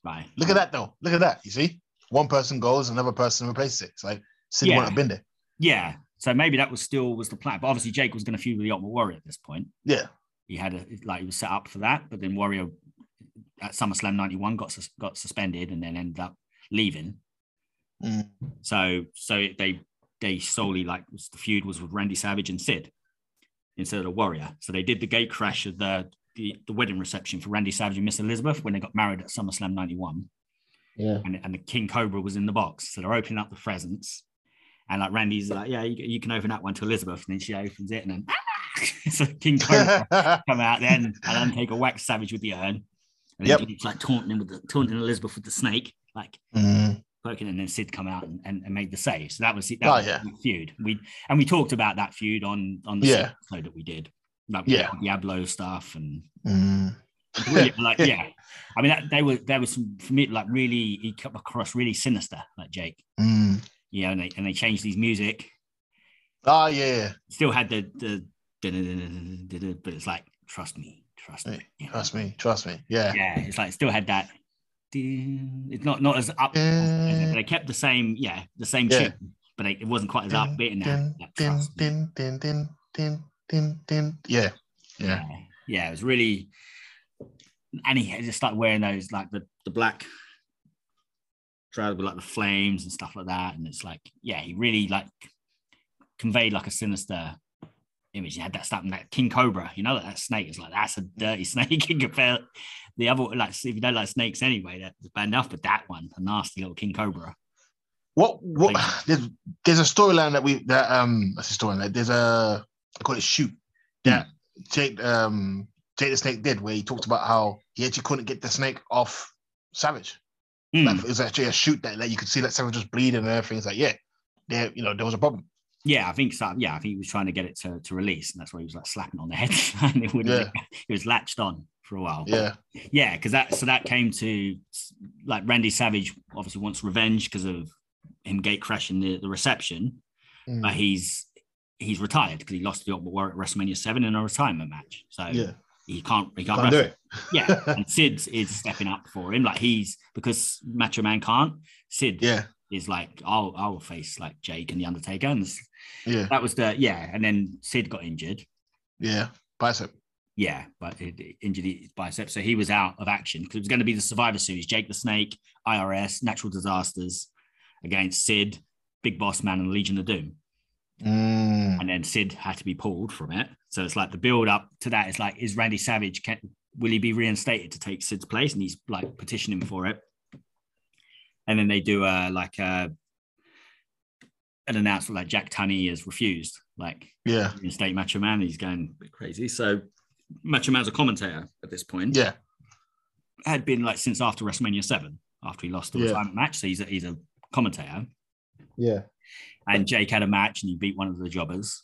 Right. Look at that though. Look at that. You see, one person goes, another person replaces it. It's like Sid Yeah. wouldn't have been there. Yeah. So maybe that was still was the plan. But obviously Jake was going to feud with the Ultimate Warrior at this point. Yeah. he had a like he was set up for that, but then Warrior at SummerSlam '91 got sus- got suspended and then ended up leaving. Mm. So so they they solely like the feud was with Randy Savage and Sid instead of the Warrior. So they did the gate crash of the the, the wedding reception for Randy Savage and Miss Elizabeth when they got married at SummerSlam '91, Yeah. and, and the King Cobra was in the box. So they're opening up the presents, and like Randy's like, yeah, you, you can open that one to Elizabeth, and then she opens it, and then ah! *laughs* so King Cobra *laughs* come out then and Undertaker wax Savage with the urn. And Yep. then he's like taunting him with the taunting Elizabeth with the snake, like Mm. poking, and then Sid come out and, and, and made the save. So that was that Oh, was yeah. feud. We and we talked about that feud on on the Yeah. episode that we did. Like Yeah. Diablo stuff and Mm. really, *laughs* like yeah. I mean that, they were there was some for me like really he come across really sinister like Jake. Mm. You know, and they and they changed his music. Oh yeah, Still had the the but it's like trust me, trust me. Trust me, trust me. Yeah. yeah, it's like still had that. It's not not as up. They kept the same, yeah, the same Yeah. tune, but it wasn't quite as upbeat in that. Yeah. yeah, yeah, it was really. And he just started wearing those like the the black trousers with like the flames and stuff like that, and it's like, yeah, he really like conveyed like a sinister image. He had that stuff, that King Cobra, you know, that, that snake is like that's a dirty *laughs* snake in compare the other like if you don't like snakes anyway, that's bad enough, but that one, a nasty little King Cobra. What what *sighs* there's there's a storyline that we that um that's a storyline. There's a I call it shoot that Jake um Jake the Snake did where he talked about how he actually couldn't get the snake off Savage. Hmm. Like, it was actually a shoot that like you could see that Savage was bleeding and everything. It's like, yeah, there, you know, there was a problem. Yeah, I think so. Yeah, I think he was trying to get it to, to release, and that's why he was like slapping on the head. *laughs* and it, Yeah. it was latched on for a while. Yeah. yeah, because that so that came to like Randy Savage obviously wants revenge because of him gate crashing the, the reception, Mm. but he's he's retired because he lost the at WrestleMania seven in a retirement match. So Yeah. He can't he can't, Can't do it. Yeah, *laughs* and Sid is stepping up for him. Like he's because Macho Man can't. Sid Yeah. is like I'll I'll face like Jake and the Undertaker, and Yeah. that was the yeah. And then Sid got injured. Yeah. Bicep. Yeah, but it it injured his bicep, so he was out of action because it was going to be the Survivor Series: Jake the Snake, IRS, Natural Disasters against Sid, Big Boss Man, and Legion of Doom. Mm. And then Sid had to be pulled from it. So it's like the build up to that is like, is Randy Savage can will he be reinstated to take Sid's place? And he's like petitioning for it. And then they do a like a an announcement like Jack Tunney has refused, like Yeah. reinstate Macho Man. He's going a bit crazy. So Macho Man's a commentator at this point. Yeah. Had been like since after WrestleMania 7, after he lost the Yeah. retirement match. So he's a, he's a commentator. Yeah. And Jake had a match and he beat one of the jobbers.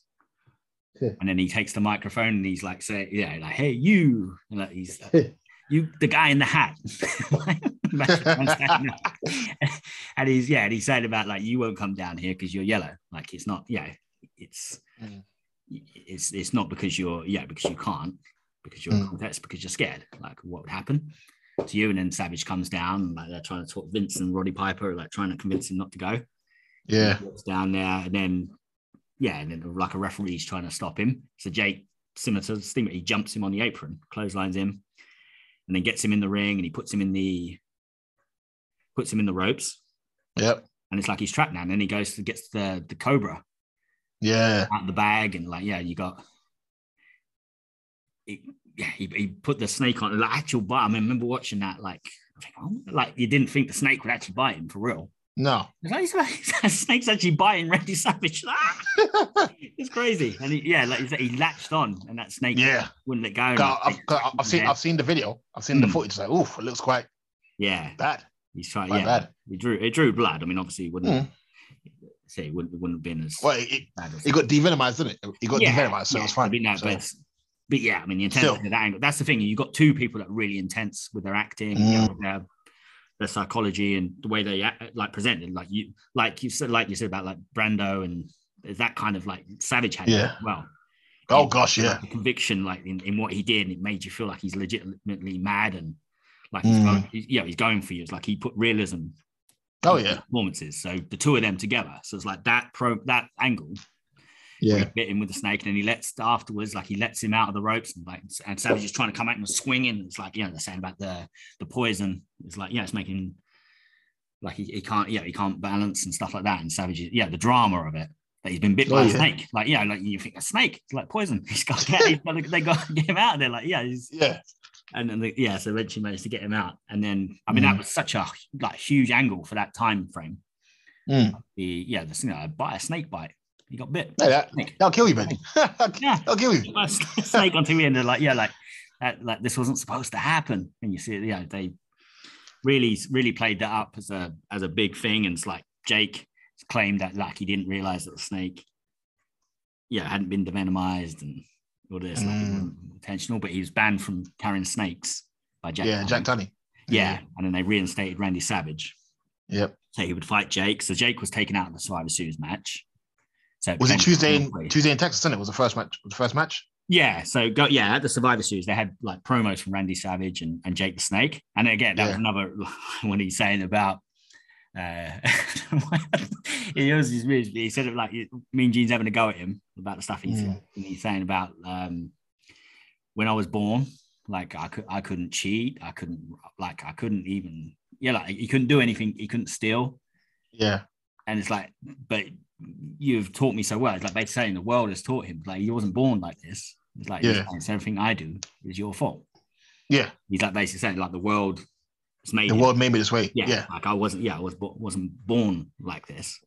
Yeah. And then he takes the microphone and he's like, say, yeah, like, hey, you. And like, he's *laughs* you the guy in the hat. *laughs* and he's yeah, and he's saying about like you won't come down here because you're yellow. Like it's not, yeah, it's Mm. it's it's not because you're yeah, because you can't, because you're Mm. that's because you're scared. Like what would happen to you? And then Savage comes down, and like they're trying to talk Vince and Roddy Piper, like trying to convince him not to go. Yeah. Down there, and then yeah, and then like a referee's trying to stop him. So Jake, similar to the Steamer, he jumps him on the apron, clotheslines him, and then gets him in the ring, and he puts him in the puts him in the ropes, Yep. and it's like he's trapped now. And then he goes to gets the the cobra Yeah. out of the bag, and like yeah, you got. He, yeah, he, he put the snake on like actual bite. I, mean, I remember watching that. Like, oh, like you didn't think the snake would actually bite him for real. No. Like, *laughs* snake's actually biting Randy Savage. *laughs* It's crazy. And he, yeah, like you said, he latched on, and that snake Yeah. wouldn't let go. and, 'Cause like, I've, 'cause I've seen I've seen the video. I've seen the Mm. footage. Like, oof, it looks quite yeah, bad. he's trying. Quite Yeah, bad. he drew it drew blood. I mean, obviously, he wouldn't Mm. say it wouldn't, it wouldn't have been as Well, it, bad as it got devenomized, didn't it? It got devenomized, so yeah, it's fine. No, So- but, but yeah, I mean, the Still. intensity of that angle. That's the thing. You've got two people that are really intense with their acting, Mm. you know, their, psychology, and the way they act, like presented. Like you, like you said, like you said about like Brando and that kind of like Savage had Yeah. well. oh Yeah. gosh, yeah. like, conviction, like in, in what he did, it made you feel like he's legitimately mad and like he's Mm. going, he's, yeah, he's going for you. It's like he put realism. Oh yeah. performances. So the two of them together. So it's like that pro that angle. Yeah. He bit him with the snake, and then he lets afterwards, like he lets him out of the ropes, and like and Savage is trying to come out and swinging. It's like you know they're saying about the the poison. It's like yeah, it's making like he, he can't, yeah, he can't balance and stuff like that. And Savage, is- yeah, the drama of it that he's been bit Oh, by a yeah. snake. Like, yeah, like you think a snake, it's like poison. *laughs* He's got, to get, he's got to, they got to get him out of there. Like, yeah, he's, Yeah. and then the, yeah, so eventually managed to get him out. And then, I mean, that Mm. was such a like huge angle for that time frame. Mm. The yeah, the you know, bite a snake bite. He got bit. Yeah, that, that'll kill you, man. *laughs* Yeah, that'll kill you. snake on TV, and they're like, yeah, like that, like this wasn't supposed to happen. And you see, yeah, they really, really played that up as a as a big thing. And it's like Jake claimed that like he didn't realize that the snake, yeah, hadn't been devenomized and all this, like, Mm. intentional. But he was banned from carrying snakes by Jack. Yeah, Tunney. Jack Tunney. Yeah, and then they reinstated Randy Savage. Yep. So he would fight Jake. So Jake was taken out of the Survivor Series match. So Was it Tuesday in Tuesday in Texas? It? Was the first match? The first match? Yeah. So go yeah, at the Survivor Series, they had like promos from Randy Savage and, and Jake the Snake. And again, that was Yeah. another *laughs* when he's saying about uh *laughs* he was he said it like Mean Gene's having a go at him about the stuff he's Mm. he's saying about um when I was born, like I could I couldn't cheat, I couldn't like I couldn't even yeah, like he couldn't do anything, he couldn't steal. Yeah. And it's like, but you've taught me so well. It's like basically saying the world has taught him, like he wasn't born like this. It's like, Yeah. it's everything I do is your fault. Yeah. He's like basically saying, like the world has made The him. world made me this way. Yeah, Yeah. like I wasn't, yeah, I was wasn't born like this.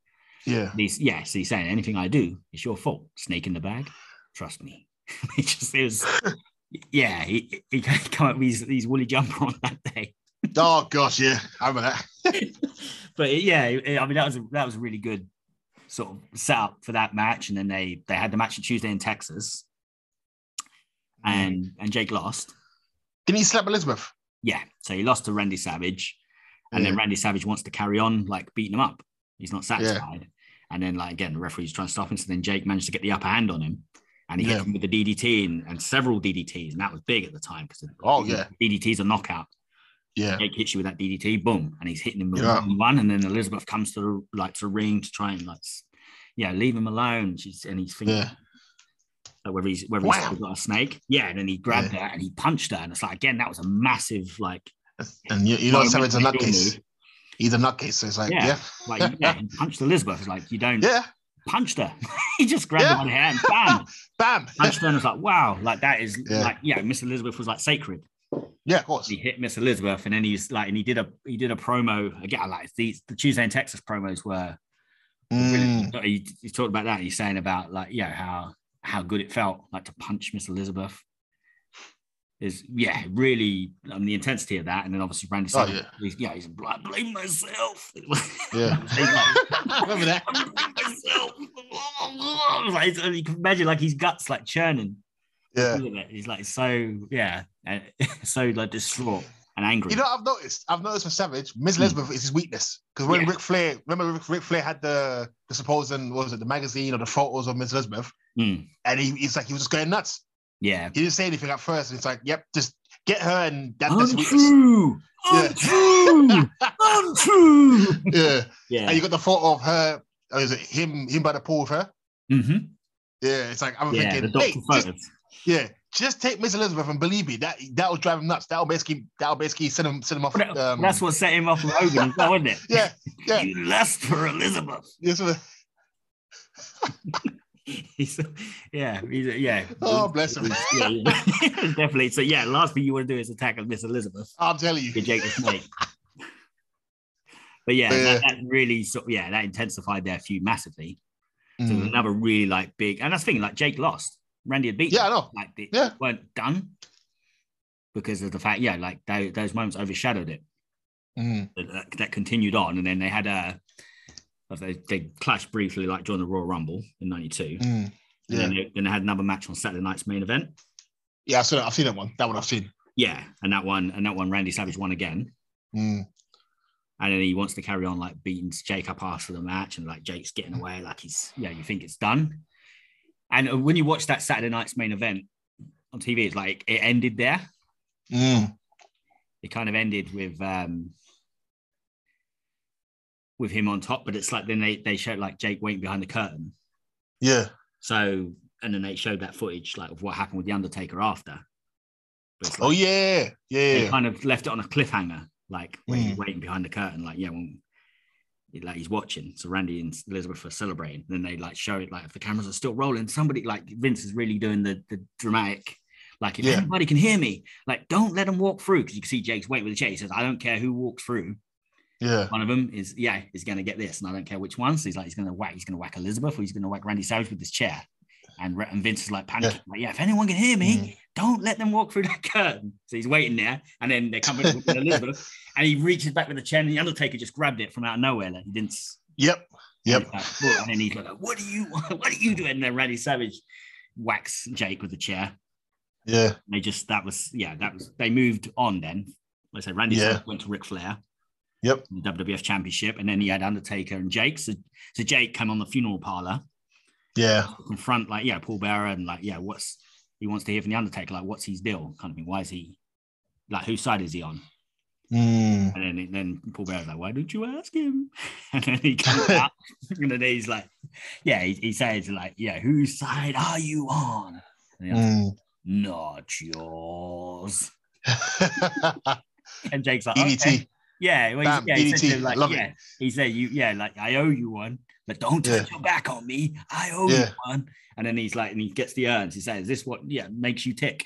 Yeah. He's, yeah, so he's saying anything I do, it's your fault. Snake in the bag, trust me. *laughs* he just it was, *laughs* yeah, he he come up with his woolly jumper on that day. Oh gosh, yeah. I remember that. *laughs* but yeah, I mean that was a, that was a really good sort of set up for that match. And then they they had the match on Tuesday in Texas, mm. and and Jake lost. Didn't he slap Elizabeth? Yeah, so he lost to Randy Savage, and then Randy Savage wants to carry on like beating him up. He's not satisfied, and then like again the referee's trying to stop him. So then Jake managed to get the upper hand on him. And he hit him with the DDT and, and several DDTs, and that was big at the time because Oh, yeah. DDT's a knockout. Yeah. Jake hits you with that DDT, boom, and he's hitting him with Yeah. one, and then Elizabeth comes to the like to ring to try and like, yeah, leave him alone. She's and he's thinking Yeah. like, whether he's whether he's Wow. still got a snake, yeah, and then he grabbed her and he punched her, and it's like again that was a massive like, And you, you know, Savage's a he nutcase. He's a nutcase. So it's like, Yeah. yeah. like yeah, he punched Elizabeth. It's like you don't Yeah. punched her. *laughs* he just grabbed her Yeah. by the hand, bam, *laughs* Bam. punched her, and it's like wow, like that is Yeah. like yeah, Miss Elizabeth was like sacred. Yeah, of course. he hit Miss Elizabeth, and then he's like, and he did a he did a promo again. Like these the Tuesday in Texas promos were. Mm. He, he talked about that. He's saying about like yeah how how good it felt like to punch Miss Elizabeth. Is yeah really mean the intensity of that, and then obviously Randy Oh, Savage. yeah. he's, yeah, he's like, I blame myself. *laughs* Yeah. *laughs* Like, Remember that? Myself. *laughs* like, you can imagine like his guts like churning. Yeah. Look at it. He's like so yeah, *laughs* so like distraught and angry. You know, what I've noticed. I've noticed for Savage, Miss Elizabeth is his weakness. Because when Hmm. Yeah. Ric Flair, remember Ric, Ric Flair had the the supposed what was it the magazine or the photos of Miss Elizabeth, Mm, and he, he's like he was just going nuts. yeah. He didn't say anything at first. And it's like, yep, just get her, and that, that's weakness. Untrue. Yeah. Untrue. *laughs* Untrue. Yeah, Yeah. and you got the photo of her. Or is it him? Him by the pool with her. Mm-hmm. Yeah, it's like I'm Yeah. thinking, The hey, doctor just. Yeah, just take Miss Elizabeth and believe me, that that'll drive him nuts. That'll basically that'll basically send him send him off. Um, that's what set him off with Hogan, wasn't it? *laughs* yeah, yeah. You lust for Elizabeth. Yes. *laughs* He's, yeah, he's, yeah. Oh, bless him. *laughs* Yeah, yeah. definitely. So yeah, last thing you want to do is attack Miss Elizabeth. I'm telling you. Jake the Snake. But yeah, Yeah. That, that really sort of, yeah, that intensified their feud massively. So Mm. another really like big, and that's the thing, like Jake lost. Randy had beat Yeah, I know. Like they Yeah. weren't done because of the fact, yeah, like those, those moments overshadowed it. Mm. That, that- that continued on, and then they had a they, they clashed briefly, like during the Royal Rumble in '92. Mm. And then, they, then they had another match on Saturday night's main event. yeah. I've seen, I've seen that one. That one I've seen. Yeah, and that one and that one Randy Savage won again. Mm. And then he wants to carry on like beating Jake up after the match, and like Jake's getting away, like he's yeah, you think it's done. And when you watch that Saturday night's main event on TV, it's like it ended there. Mm. It kind of ended with um with him on top, but it's like then they they showed like Jake waiting behind the curtain. Yeah, So and then they showed that footage like of what happened with the Undertaker after. But it's Oh yeah, yeah. they kind of left it on a cliffhanger, like when Mm. waiting behind the curtain, like yeah, when like he's watching. So Randy and Elizabeth are celebrating. Then they like show it like if the cameras are still rolling, somebody like Vince is really doing the the dramatic. Like if Yeah. anybody can hear me, like don't let them walk through because you can see Jake's waiting with the chair. He says, "I don't care who walks through. Yeah. One of them is yeah is going to get this, and I don't care which one." So he's like, he's going to whack, he's going to whack Elizabeth, or he's going to whack Randy Savage with this chair. And, and Vince is like panicking, Yeah. like, yeah, if anyone can hear me, Mm. don't let them walk through that curtain. So he's waiting there, and then they come in with Elizabeth, and he reaches back with the chair, and the Undertaker just grabbed it from out of nowhere. Like he didn't. Yep. Yep. And, then he's like, "What do you? *laughs* What are you doing?" And then Randy Savage whacks Jake with the chair. Yeah. And they just that was yeah that was they moved on then. Like I said, Randy Yeah. Savage went to Ric Flair. Yep. WWF Championship, and then he had Undertaker and Jake. So, so Jake came on the funeral parlor Yeah. confront like yeah Paul Bearer and like yeah what's he wants to hear from the Undertaker like what's his deal kind of thing. Why is he like whose side is he on? Mm. And then then Paul Bearer's like why don't you ask him? *laughs* And then he comes *laughs* out and then he's like yeah he, he says like yeah whose side are you on? And the Undertaker's, Mm. Not yours. *laughs* And Jake's like okay. Yeah, well, Bam, yeah, he said to DDT, him, like, it. yeah, he said, you, yeah, like I owe you one, but don't turn Yeah. your back on me. I owe Yeah. you one. And then he's like, and he gets the urns. He says, "Is this what, yeah, makes you tick?"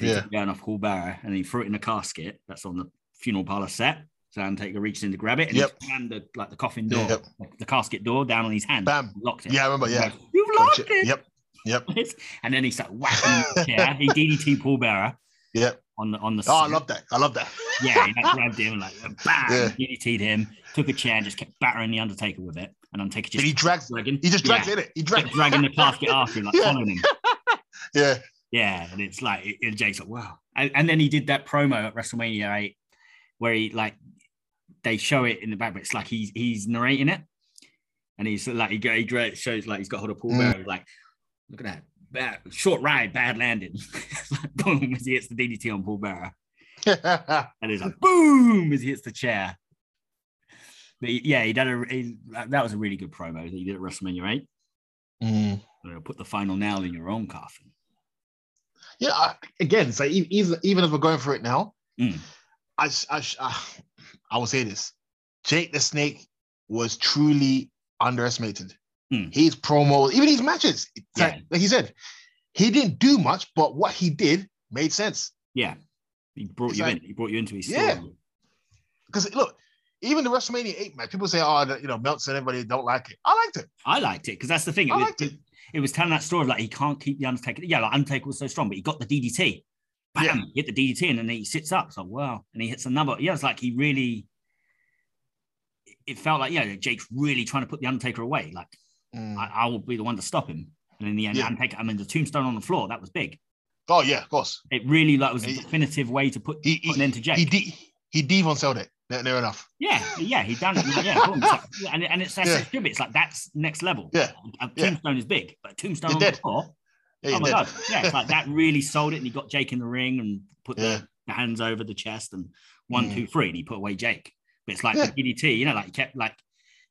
Yeah. the urn off Paul Bearer and he threw it in a casket that's on the funeral parlor set. So Undertaker reaches in to grab it and Yep. he slammed the like the coffin door, Yep. like, the casket door down on his hand, Bam. locked it. Yeah, I remember. Yeah. goes, You've locked it. Yep. Yep. *laughs* and then he started whacking the chair. He *laughs* DDT Paul Bearer Yep. On the on the. Oh, I love that. I love that. Yeah, he like, *laughs* grabbed him like bam, Yeah. DDT'd him, took a chair and just kept battering the Undertaker with it. And Undertaker just. Did just he drags? dragging, He just drags yeah, in it. He drags. *laughs* dragging the casket after him, like Yeah. following him. *laughs* Yeah. Yeah, and it's like and Jake's like, wow. And, and then he did that promo at WrestleMania 8 where he like they show it in the back, but it's like he's he's narrating it. And he's like he, he shows like he's got hold of Paul Mm. Bearer, like, look at that. Bad, short ride, bad landing. *laughs* Boom, as he hits the DDT on Paul Bearer. *laughs* And he's like, boom, as he hits the chair. But yeah, he did a he, that was a really good promo that he did at WrestleMania 8. Mm. Put the final nail in your own coffin. Yeah. I, again, so even even if we're going for it now, Mm. I, sh- uh, I will say this: Jake the Snake was truly underestimated. Mm. His promo, even his matches, it's like, like he said, he didn't do much, but what he did made sense. Yeah. He brought It's you like- in. He brought you into his story. Yeah. Because look, even the WrestleMania eight match, people say, "Oh, the- you know, Meltzer and everybody don't like it." I liked it. I liked it because that's the thing. It I was, liked it. it was telling that story of like he can't keep the Undertaker. Yeah, like Undertaker was so strong, but he got the DDT. Bam, Yeah. hit the DDT, and then he sits up. So wow, and he hits another. Yeah, it's like he really. It felt like yeah, Jake's really trying to put the Undertaker away. Like Mm. I, I will be the one to stop him. And in the end, Yeah. Undertaker. I mean, the tombstone on the floor that was big. oh yeah, of course. It really like was a He- definitive way to put, He put an end to Jake. he de- he Devon sold it. Near, enough. Yeah, yeah, he done it. Yeah, like- and, and it's that's Yeah. it's like that's next level. Yeah, A yeah. tombstone is big, but tombstone You're on the floor. Yeah, oh my did. god, yeah, it's like that really sold it, and he got Jake in the ring and put Yeah. the, the hands over the chest and one, Mm. two, three, and he put away Jake. But it's like Yeah. the DDT, you know, like he kept like,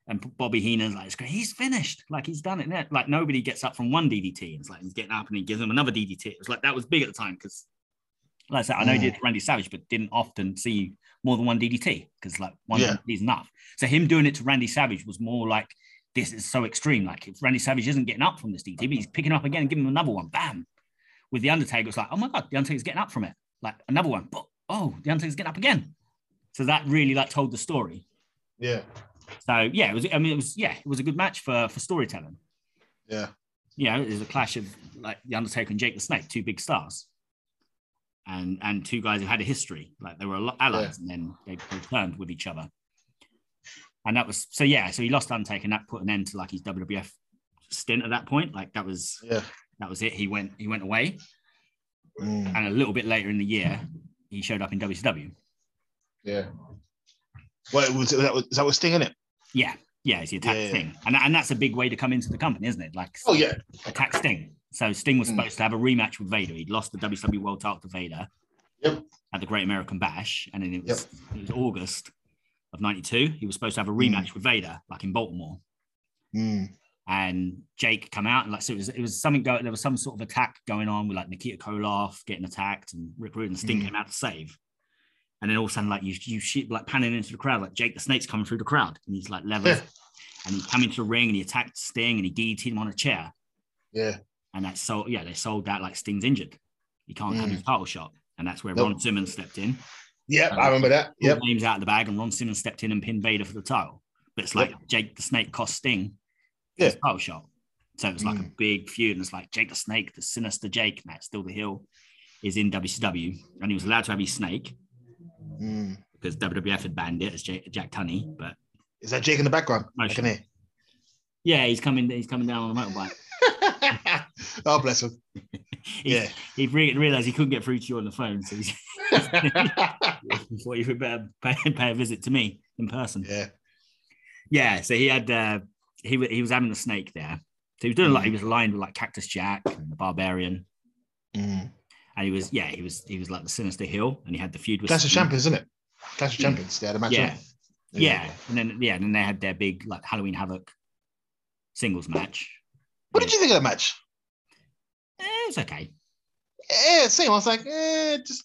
and Bobby Heenan's like, he's finished, like he's done it. Now. Like nobody gets up from one DDT. It's like he's getting up and he gives him another DDT. It was like that was big at the time because, like I said, I know he Mm. did Randy Savage, but didn't often see more than one DDT because like one Yeah. DDT is enough. So him doing it to Randy Savage was more like this is so extreme. Like if Randy Savage isn't getting up from this DDT, but he's picking up again and giving him another one, bam. With the Undertaker, it's like, oh my god, the Undertaker's getting up from it. Like another one, but oh, the Undertaker's getting up again. So that really like told the story. Yeah, So yeah, it was. I mean, it was yeah, it was a good match for for storytelling. yeah, You know, it was a clash of like the Undertaker and Jake the Snake, two big stars, and and two guys who had a history. Like they were a lot allies, and then they, they turned with each other. And that was so yeah. So he lost Undertaker, and that put an end to like his WWF stint at that point. Like that was yeah. that was it. He went he went away, Mm, and a little bit later in the year, he showed up in WCW. yeah. Well, it was that was that was Sting in it. Yeah, yeah, it's the attack Yeah, yeah. Sting, and and that's a big way to come into the company, isn't it? Like Oh yeah, attack Sting. So Sting was Mm. supposed to have a rematch with Vader. He'd lost the WCW World Title to Vader Yep. at the Great American Bash, and then it was it was August of '92. He was supposed to have a rematch with Vader, like in Baltimore. Mm, And Jake come out and like so it was it was something go there was some sort of attack going on with like Nikita Koloff getting attacked and Rick Rude and Sting Mm. came out to save. And then all of a sudden, like you you shoot like panning into the crowd, like Jake the Snake's coming through the crowd, and he's like levers, and he come into the ring and he attacked Sting and he DDT'd him on a chair, Yeah. and that's so Yeah, they sold that like Sting's injured, he can't have Mm. his title shot, and that's where Nope. Ron Simmons stepped in. Yep. I remember that. Yep. Yep. Names out of the bag, and Ron Simmons stepped in and pinned Vader for the title. But it's like Jake the Snake cost Sting his Yeah. title shot. So it was like a Mm. big feud, and it's like Jake the Snake, the sinister Jake, and that's still the heel, is in WCW, and he was allowed to have his snake Mm. because WWF had banned it as Jake, Jack Tunney. But Is that Jake in the background? I Motion. can hear. yeah, he's coming. He's coming down on a motorbike. *laughs* *laughs* oh, bless him. He, Yeah. he re- realized he couldn't get through to you on the phone, so he's, *laughs* he thought you would better pay, pay a visit to me in person. yeah. Yeah, so he had uh, he he was having the snake there. So he was doing like he Mm. was aligned with like Cactus Jack and the Barbarian, Mm. And he was yeah he was he was like the sinister heel, and he had the feud with Clash of. Champions, isn't it? Clash of Champions. They had a match. Yeah. it. Yeah, and then yeah, and then they had their big like Halloween Havoc singles match. What did you think of that match? Eh, it was okay. Yeah, same. I was like, eh, just,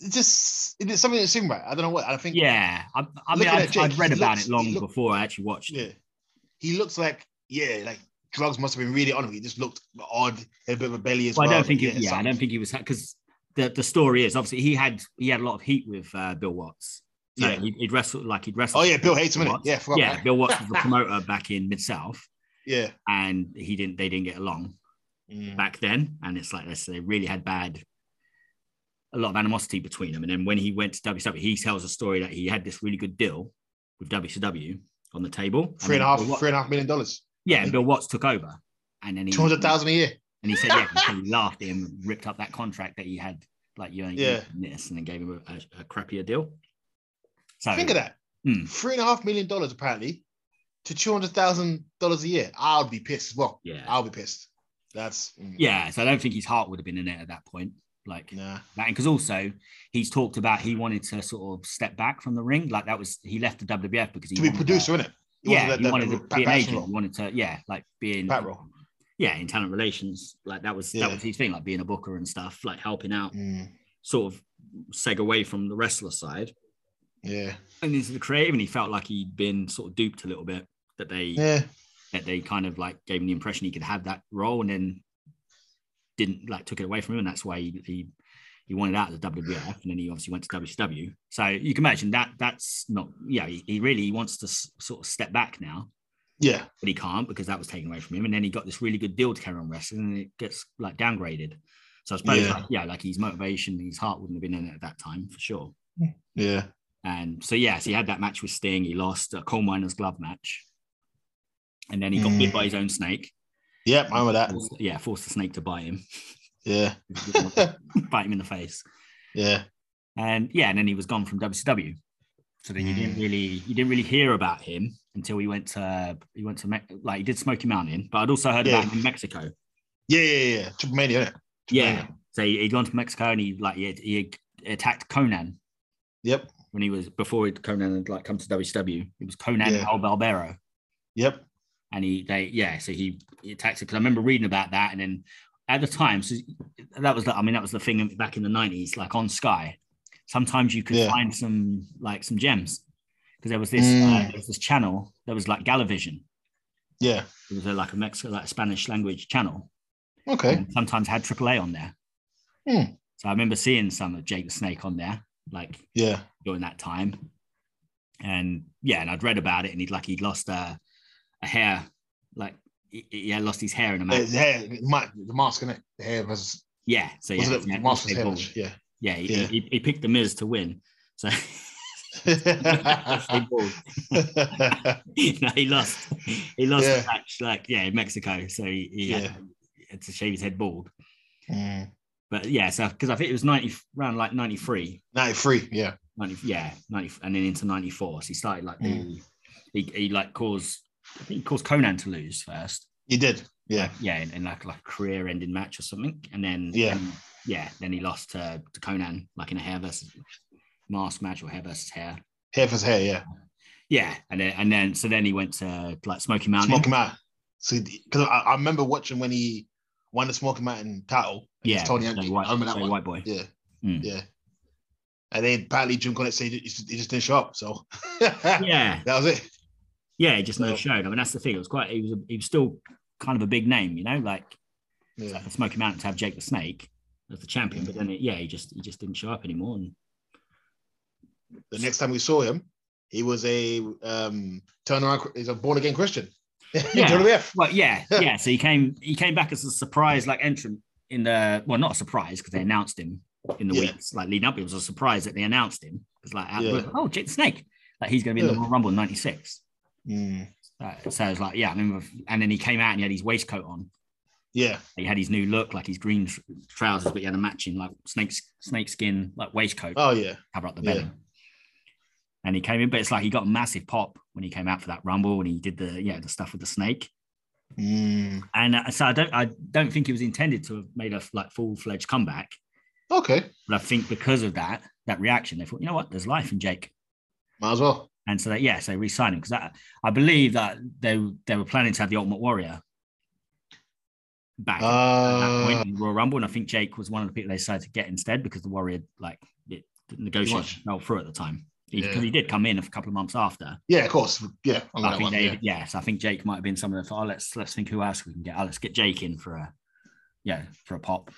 it just, it is something that seemed right. I don't know what. I think. Yeah, I, I mean, I'd, Jake, I'd read about looks- it long look- before I actually watched it. Yeah. He looks like, yeah, like drugs must have been really on him. He just looked odd, a bit of a belly as Well, well. I don't think it, yeah, I don't think he was because the the story is obviously he had he had a lot of heat with uh, Bill Watts. So Yeah. he'd, he'd wrestle like he'd wrestle. Oh yeah, Bill hates him. Yeah, forgot yeah. that. Bill Watts *laughs* was the promoter back in Mid South, Yeah. and he didn't. They didn't get along Mm. back then, and it's like they they really had bad. A lot of animosity between them, and then when he went to WCW, he tells a story that he had this really good deal with WCW on the table. Three and a half, Watts- three and a half million dollars. Yeah, and Bill Watts took over, and then he Two hundred thousand a year. And he said, yeah, he *laughs* laughed at him, and ripped up that contract that he had, like you only Yeah. this, and then gave him a, a, a crappier deal. So Think of that. Hmm. Three and a half million dollars apparently to two hundred thousand dollars a year. I'll be pissed as well. yeah, I'll be pissed. That's mm, yeah. So I don't think his heart would have been in it at that point, like Nah. that, because also he's talked about he wanted to sort of step back from the ring, like that was he left the WWF because he To be producer, to- innit? Yeah, he wanted to be an agent. He wanted to, yeah, like being yeah, in talent relations, like that was Yeah. that was his thing, like being a booker and stuff, like helping out, Mm, sort of seg away from the wrestler side. yeah. and into the creative, and he felt like he'd been sort of duped a little bit that they Yeah. that they kind of like gave him the impression he could have that role, and then didn't like took it away from him, and that's why he he, he wanted out of the WWF, and then he obviously went to WCW. So you can imagine that that's not yeah, he, he really wants to s- sort of step back now, Yeah. but he can't because that was taken away from him, and then he got this really good deal to carry on wrestling, and it gets like downgraded. So I suppose Yeah. like, yeah, like his motivation, his heart wouldn't have been in it at that time for sure. Yeah. And so, yes, he had that match with Sting. He lost a coal miner's glove match. And then he got Mm. bit by his own snake. Yep. I remember that. Forced- yeah, forced the snake to bite him, Yeah. *laughs* bite him in the face. yeah. And yeah, and then he was gone from WCW. So then you didn't Mm. really, you didn't really hear about him until he went to, he went to, Me- like he did Smoky Mountain, but I'd also heard Yeah. about him in Mexico. Yeah. Yeah. Yeah. Triple Mania, innit? Yeah. So he, he'd gone to Mexico and he like, he, he attacked Konnan Yep. when he was, before Konnan had like come to WCW. It was Konnan Yeah. El Bárbaro. Yep. and he they yeah so he, he attacked it because i remember reading about that and then at the time so that was the i mean that was the thing back in the 90s like on sky sometimes you could Yeah. find some like some gems because there was this Mm. uh, there was this channel that was like galavision Yeah. it was a, like a mexico like spanish language channel Okay. and sometimes had aaa on there Hmm. so i remember seeing some of jake the snake on there like Yeah. during that time and yeah and i'd read about it and he'd like he'd lost a, a hair like he, he had lost his hair in a The match hair, the mask, innit? The hair was. Yeah, so yeah, Was it yeah, the mask was he hair? was-. Yeah. yeah, he, Yeah. He, he picked the Miz to win. So *laughs* no, he lost. He lost Yeah. the match, like yeah, in Mexico. So he, had, Yeah. had to shave his head bald. Mm. But yeah, so because I think it was ninety around like 93, 93. Yeah. 90, yeah, ninety, and then into ninety four. So he started like the Mm. he, he like caused I think he caused Konnan to lose first. He did. Yeah. yeah, in, in like like a career ending match or something. And then Yeah. yeah, then he lost to, to Konnan, like in a hair versus mask match or hair versus hair. Hair his hair. Yeah. Yeah, and then and then so then he went to like Smoky Mountain. Smoky Mountain. So, because I, I remember watching when he won the Smoky Mountain title. yeah, Tony Anthony. White, I remember that one. White boy. Yeah. Mm. Yeah. And then apparently Jim Cornette said he just, he just didn't show up. So *laughs* Yeah, that was it. Yeah, he just no showed. I mean, that's the thing. It was quite. He was. A, he was still kind of a big name, you know, like Yeah. for Smoky Mountain to have Jake the Snake as the champion. But then, it, yeah, he just he just didn't show up anymore. And The next time we saw him, he was a um turnaround. He's a born again Christian. *laughs* Yeah. Well, yeah, *laughs* yeah. So he came he came back as a surprise like entrant in the well, not a surprise because they announced him in the Yeah. weeks like leading up. It was a surprise that they announced him. It's like Yeah. oh, Jake the Snake, like he's going to be in the. Royal Rumble in '96. Mm, Uh, so it's like, yeah, I remember, and then he came out and he had his waistcoat on. yeah. He had his new look, like his green trousers, but he had a matching like snake snake skin like waistcoat Oh yeah. cover up the yeah. belly. And he came in, but it's like he got a massive pop when he came out for that rumble and he did the yeah the stuff with the snake. Mm, And uh, so I don't I don't think he was intended to have made a like full fledged comeback, okay. but I think because of that that reaction, they thought, you know what, there's life in Jake. Might as well. And so, that, yeah, so re-signed him because I believe that they they were planning to have the Ultimate Warrior back at that Uh, point in Royal Rumble, and I think Jake was one of the people they decided to get instead because the Warrior like it, the negotiation fell through at the time because Yeah. he did come in a couple of months after. yeah, of course. Yeah. I think one, they, yeah. so I think Jake might have been someone that thought, oh, let's let's think who else we can get. Oh, let's get Jake in for a yeah for a pop.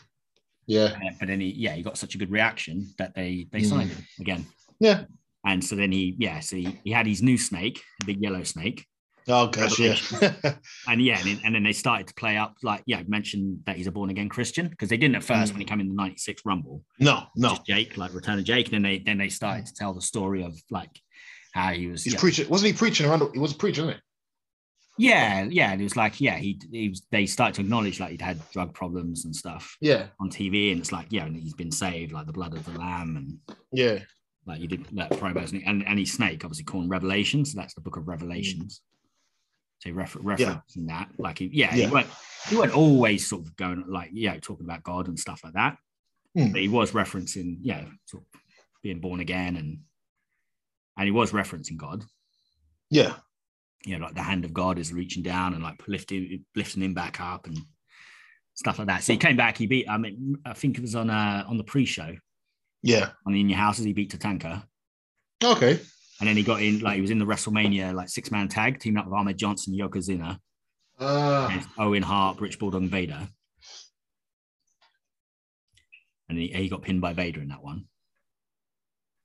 yeah. Uh, But then he yeah he got such a good reaction that they they Mm. signed him again. Yeah. And so then he yeah so he, he had his new snake, a big yellow snake. Oh gosh, yeah. *laughs* And yeah, and, then- and then they started to play up like yeah, I mentioned that he's a born again Christian because they didn't at first Mm. when he came in the '96 Rumble. no, no. Jake, like Return of Jake, and then they then they started to tell the story of like how he was. He's yeah, preaching. Wasn't he preaching around? He was preaching, wasn't yeah, yeah. And it was like yeah, he he was. They started to acknowledge like he'd had drug problems and stuff? Yeah. on TV, and it's like yeah, and he's been saved, like the blood of the lamb, and Yeah. Like you did that promos, and he's Snake, obviously called Revelation, so that's the Book of Revelations. So refer- referencing that, like he, yeah, Yeah. he weren't he weren't always sort of going like yeah, talking about God and stuff like that, Hmm. but he was referencing yeah, sort of being born again and and he was referencing God. Yeah. You know, like the hand of God is reaching down and like lifting lifting him back up and stuff like that. So he came back. He beat. I mean, I think it was on uh on the pre-show Yeah. on the In Your Houses. He beat Tatanka. Okay. And then he got in, like he was in the WrestleMania like six man tag, teaming up with Ahmed Johnson, Yokozuna, Uh, Owen Hart, British Bulldog, and Vader. And he, he got pinned by Vader in that one.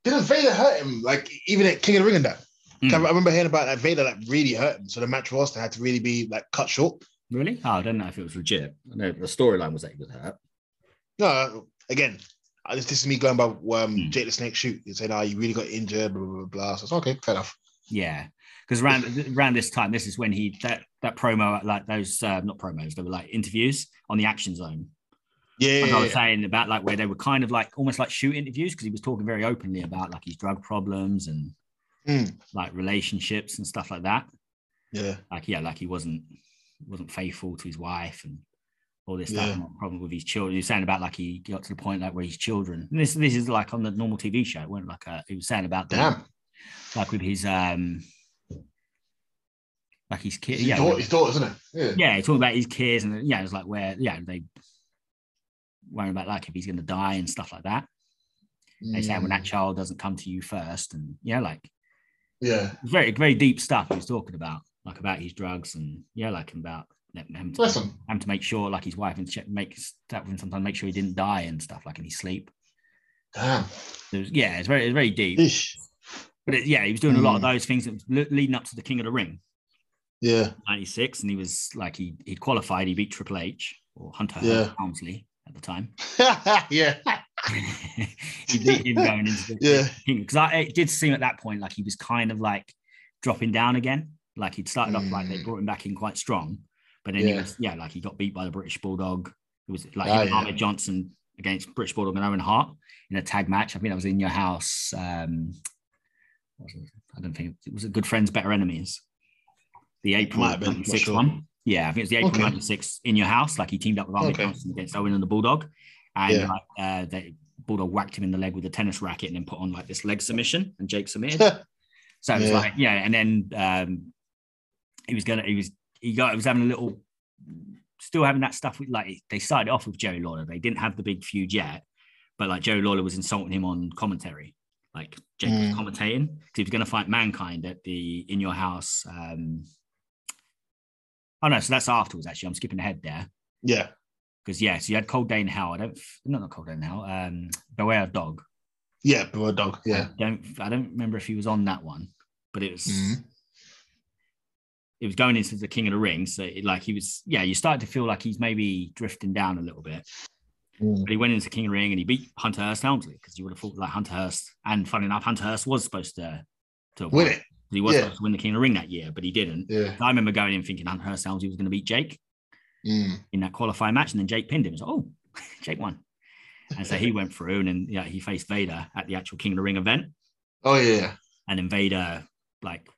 didn't Vader hurt him? Like even at King of the Ring and that. Hmm. I remember hearing about that Vader like really hurt him. So the match roster had to really be like cut short. Really? Oh, I don't know if it was legit. No, the storyline was that he was hurt. No, again, I- this, this is me going by um, Hmm. Jake the Snake shoot. He said, "Oh, you really got injured." Blah blah blah. blah. So it's okay, fair enough. Yeah, because around around this time, this is when he that that promo like those uh, not promos, they were like interviews on the Action Zone. Yeah, Like I was saying about like where they were kind of like almost like shoot interviews because he was talking very openly about like his drug problems and Mm. like relationships and stuff like that. yeah. Like yeah, like he wasn't wasn't faithful to his wife and all this stuff. Yeah. problem with his children. He was saying about like he got to the point like where his children. And this this is like on the normal TV show. It wasn't like a, he was saying about the- Damn. like with his um like his kid. His, Yeah, daughter, his daughter, isn't it? Yeah. yeah, talking about his kids and yeah, it was like where yeah they worrying about like if he's going to die and stuff like that. They say when that Mm. child doesn't come to you first, and yeah, like Yeah. very very deep stuff he was talking about, like about his drugs and yeah, like about having to, Listen. having to make sure like his wife and check make that with him sometimes make sure he didn't die and stuff like in his sleep. Damn. It was, yeah, it's very it's very deep. Ish. But it, yeah, he was doing a lot of Mm. those things that was le- leading up to the King of the Ring. Yeah. 96 and he was like he he'd qualified he beat Triple H or Hunter Yeah. Helmsley at the time *laughs* yeah. *laughs* he beat him going into the *laughs* Yeah. because it did seem at that point like he was kind of like dropping down again like he'd started off like they Mm. brought him back in quite strong but then he Yeah. was yeah like he got beat by the British Bulldog it was like and yeah. Ahmed Johnson against British Bulldog and Owen Hart in a tag match I think that was in your house um what was it? I don't think it was a Good Friends Better Enemies the April been, 96 sure. one yeah I think it was the April Okay. 96 in your house like he teamed up with Ahmed Okay. Johnson against Owen and the Bulldog and Yeah. like uh they Bulldog whacked him in the leg with a tennis racket and then put on like this leg submission and Jake *laughs* submitted so it was Yeah. like yeah and then um he was gonna he was he got he was having a little still having that stuff with like they started off with Joey Lawler they didn't have the big feud yet but like Joey Lawler was insulting him on commentary Like Jake was Mm. commentating because he was going to fight Mankind at the In Your House. Um, oh no, so that's afterwards. Actually, I'm skipping ahead there Yeah. because yeah, so you had Cold Day in Hell. I don't, no, not Cold Day in Hell. Um, Beware of Dog. Yeah. Bro dog. Yeah. I don't, I don't remember if he was on that one, but it was. Mhm. It was going into the King of the Ring, so it, like he was, yeah. You started to feel like he's maybe drifting down a little bit. Mm. But he went into King of the Ring and he beat Hunter Hearst Helmsley because you would have thought like Hunter Hearst. And funny enough, Hunter Hearst was supposed to to Win it. He was Yeah. supposed to win the King of the Ring that year, but he didn't. Yeah. I remember going in thinking Hunter Hearst Helmsley was going to beat Jake Mm. in that qualifying match, and then Jake pinned him. Like, oh, *laughs* Jake won. And so he went through, and then yeah, he faced Vader at the actual King of the Ring event, Oh yeah. and then Vader like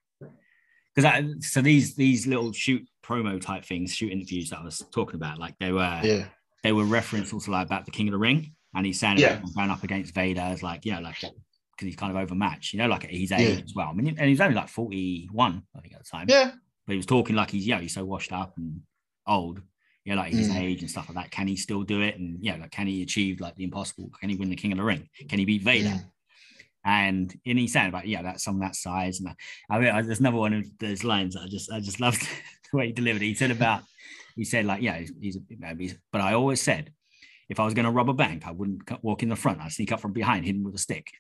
because so these these little shoot promo type things, shoot interviews that I was talking about, like they were Yeah. they were referenced also like about the King of the Ring, and he's saying Yeah. going up against Vader as like you know like because he's kind of overmatched, you know, like he's his age Yeah. as well. I mean, and he's only like forty one, I think, at the time. Yeah. But he was talking like he's yeah, he's so washed up and old, you know, like his Mm. age and stuff like that. Can he still do it? And yeah, like can he achieve like the impossible? Can he win the King of the Ring? Can he beat Vader? And and he's saying about yeah, that's some that size. And I, I mean, I, there's another one of those lines that I just I just loved *laughs* the way he delivered it. He said about he said like yeah, he's, he's, you he's but I always said if I was going to rob a bank, I wouldn't walk in the front. I'd sneak up from behind, hit him with a stick.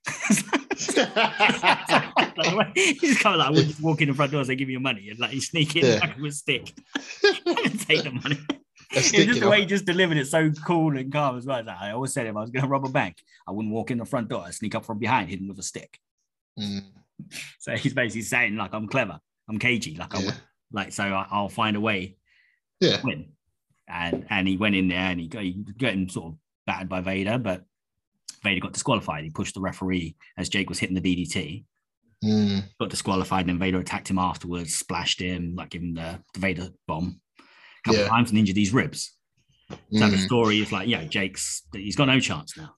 like, *laughs* he's kind of like, I just walk in the front door and say, give me your money. And like, you sneak in Yeah. back with a stick and *laughs* take the money. A It was stick, just the way he just delivered it so cool and calm as well. I always said if I was going to rob a bank, I wouldn't walk in the front door. I'd sneak up from behind, him with a stick. Mm. *laughs* So he's basically saying, like, I'm clever. I'm cagey. Like, I would, like, so I, I'll find a way Yeah. win. And and he went in there and he got, he him sort of battered by Vader, but Vader got disqualified. He pushed the referee as Jake was hitting the DDT. Mm. got disqualified, and then Vader attacked him afterwards, splashed him, like gave him the, the Vader bomb couple Yeah. of times and injured his ribs. So the Mm. story is like, yeah, Jake's he's got no chance now.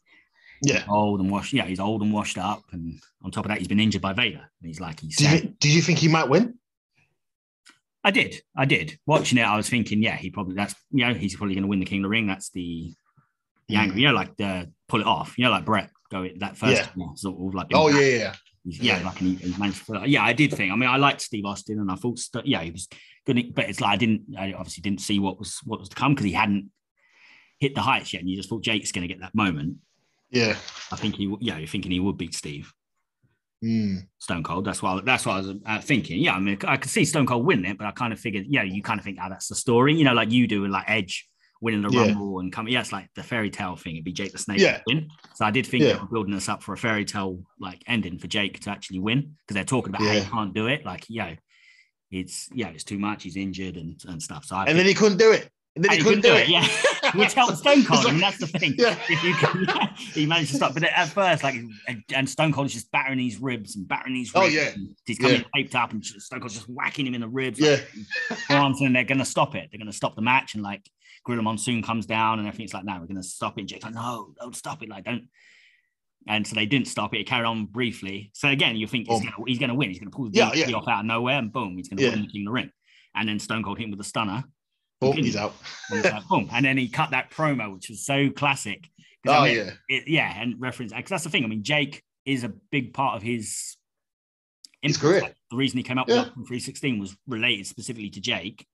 Yeah. Old and washed, yeah, he's old and washed up, and on top of that, he's been injured by Vader. And he's like, he's Did you, did you think he might win? I did, I did. Watching it, I was thinking, yeah, he probably that's you know, he's probably going to win the King of the Ring. That's the the Mm. angle, you know, like the pull it off, you know, like Brett go it that first Yeah. sort of like Oh yeah, yeah. He's- yeah, like he, he managed to pull it off. yeah, I did think. I mean, I liked Steve Austin, and I thought, yeah, he was good, but it's like I didn't, I obviously didn't see what was what was to come because he hadn't hit the heights yet, and you just thought Jake's going to get that moment. Yeah. I think he, yeah, you're thinking he would beat Steve Mm. Stone Cold. That's why, that's what I was uh, thinking. Yeah, I mean, I could see Stone Cold winning it, but I kind of figured, yeah, you kind of think, oh, that's the story, you know, like you do with like Edge winning the Yeah. Rumble and coming. Yeah, it's like the fairy tale thing. It'd be Jake the Snake Yeah. win. So I did think Yeah. they were building us up for a fairy tale like ending for Jake to actually win because they're talking about how Yeah. he can't do it. Like, yeah, it's yeah, it's too much. He's injured and, and stuff. So I And then he couldn't do it. And then and he couldn't do it. Yeah, which helped *laughs* Stone Cold. It's I mean, that's the thing. Yeah. If you can, yeah, *laughs* he managed to stop, but at first, like, and, Stone Cold is just battering his ribs and battering his Oh, yeah. He's coming Yeah. taped up, and Stone Cold's just whacking him in the ribs. Yeah. Like, arms, and they're going to stop it. They're going to stop the match, and like Gorilla Monsoon comes down, and everything's like, no, we're going to stop it. Jake's like, no, don't stop it. Like, don't. And so they didn't stop it. It carried on briefly. So again, you think he's going to he's going to win. He's going to pull the Yeah, yeah. off out of nowhere, and boom, he's going to Yeah. win the the Ring. And then Stone Cold hit him with a stunner. Oh, he's out. And like, boom. And then he cut that promo, which was so classic. Oh I mean, yeah. it- yeah, and reference because that's the thing. I mean, Jake is a big part of his His impact. career. Like, the reason he came up Yeah. with 316 was related specifically to Jake.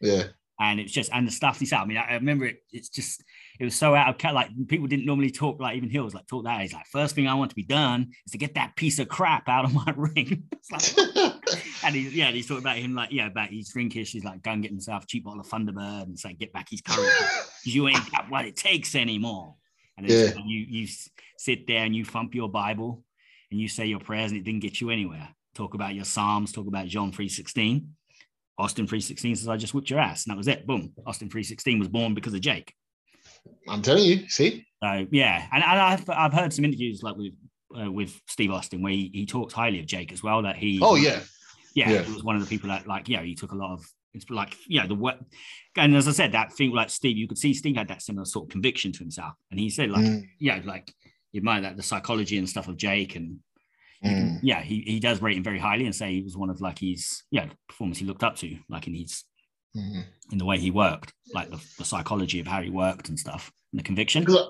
Yeah. And it's just and the stuff he said. I mean, I, I remember it. It's just it was so out of cat. Like people didn't normally talk like even Hills like talk that. He's like, first thing I want to be done is to get that piece of crap out of my *laughs* ring. like, *laughs* and he's yeah, he's talking about him like yeah, about his drinkish. He's like, go and get himself a cheap bottle of Thunderbird and say get back his courage *laughs* because you ain't got what it takes anymore. And it's, Yeah. you you sit there and you thump your Bible and you say your prayers and it didn't get you anywhere. Talk about your Psalms, talk about John 316. Austin 316 says, I just whipped your ass. And that was it. Boom. Austin 316 was born because of Jake. I'm telling you. See. So yeah. And, and I've, I've heard some interviews like with uh, with Steve Austin where he, he talks highly of Jake as well. That he Oh yeah. yeah, Yeah. he was one of the people that like yeah he took a lot of it's like yeah the what and as I said that thing like Steve you could see Steve had that similar sort of conviction to himself and he said like Mm, yeah like you admire that the psychology and stuff of Jake and mm. yeah he, he does rate him very highly and say he was one of like his yeah performance he looked up to like in his Mhm. in the way he worked like the, the psychology of how he worked and stuff and the conviction Because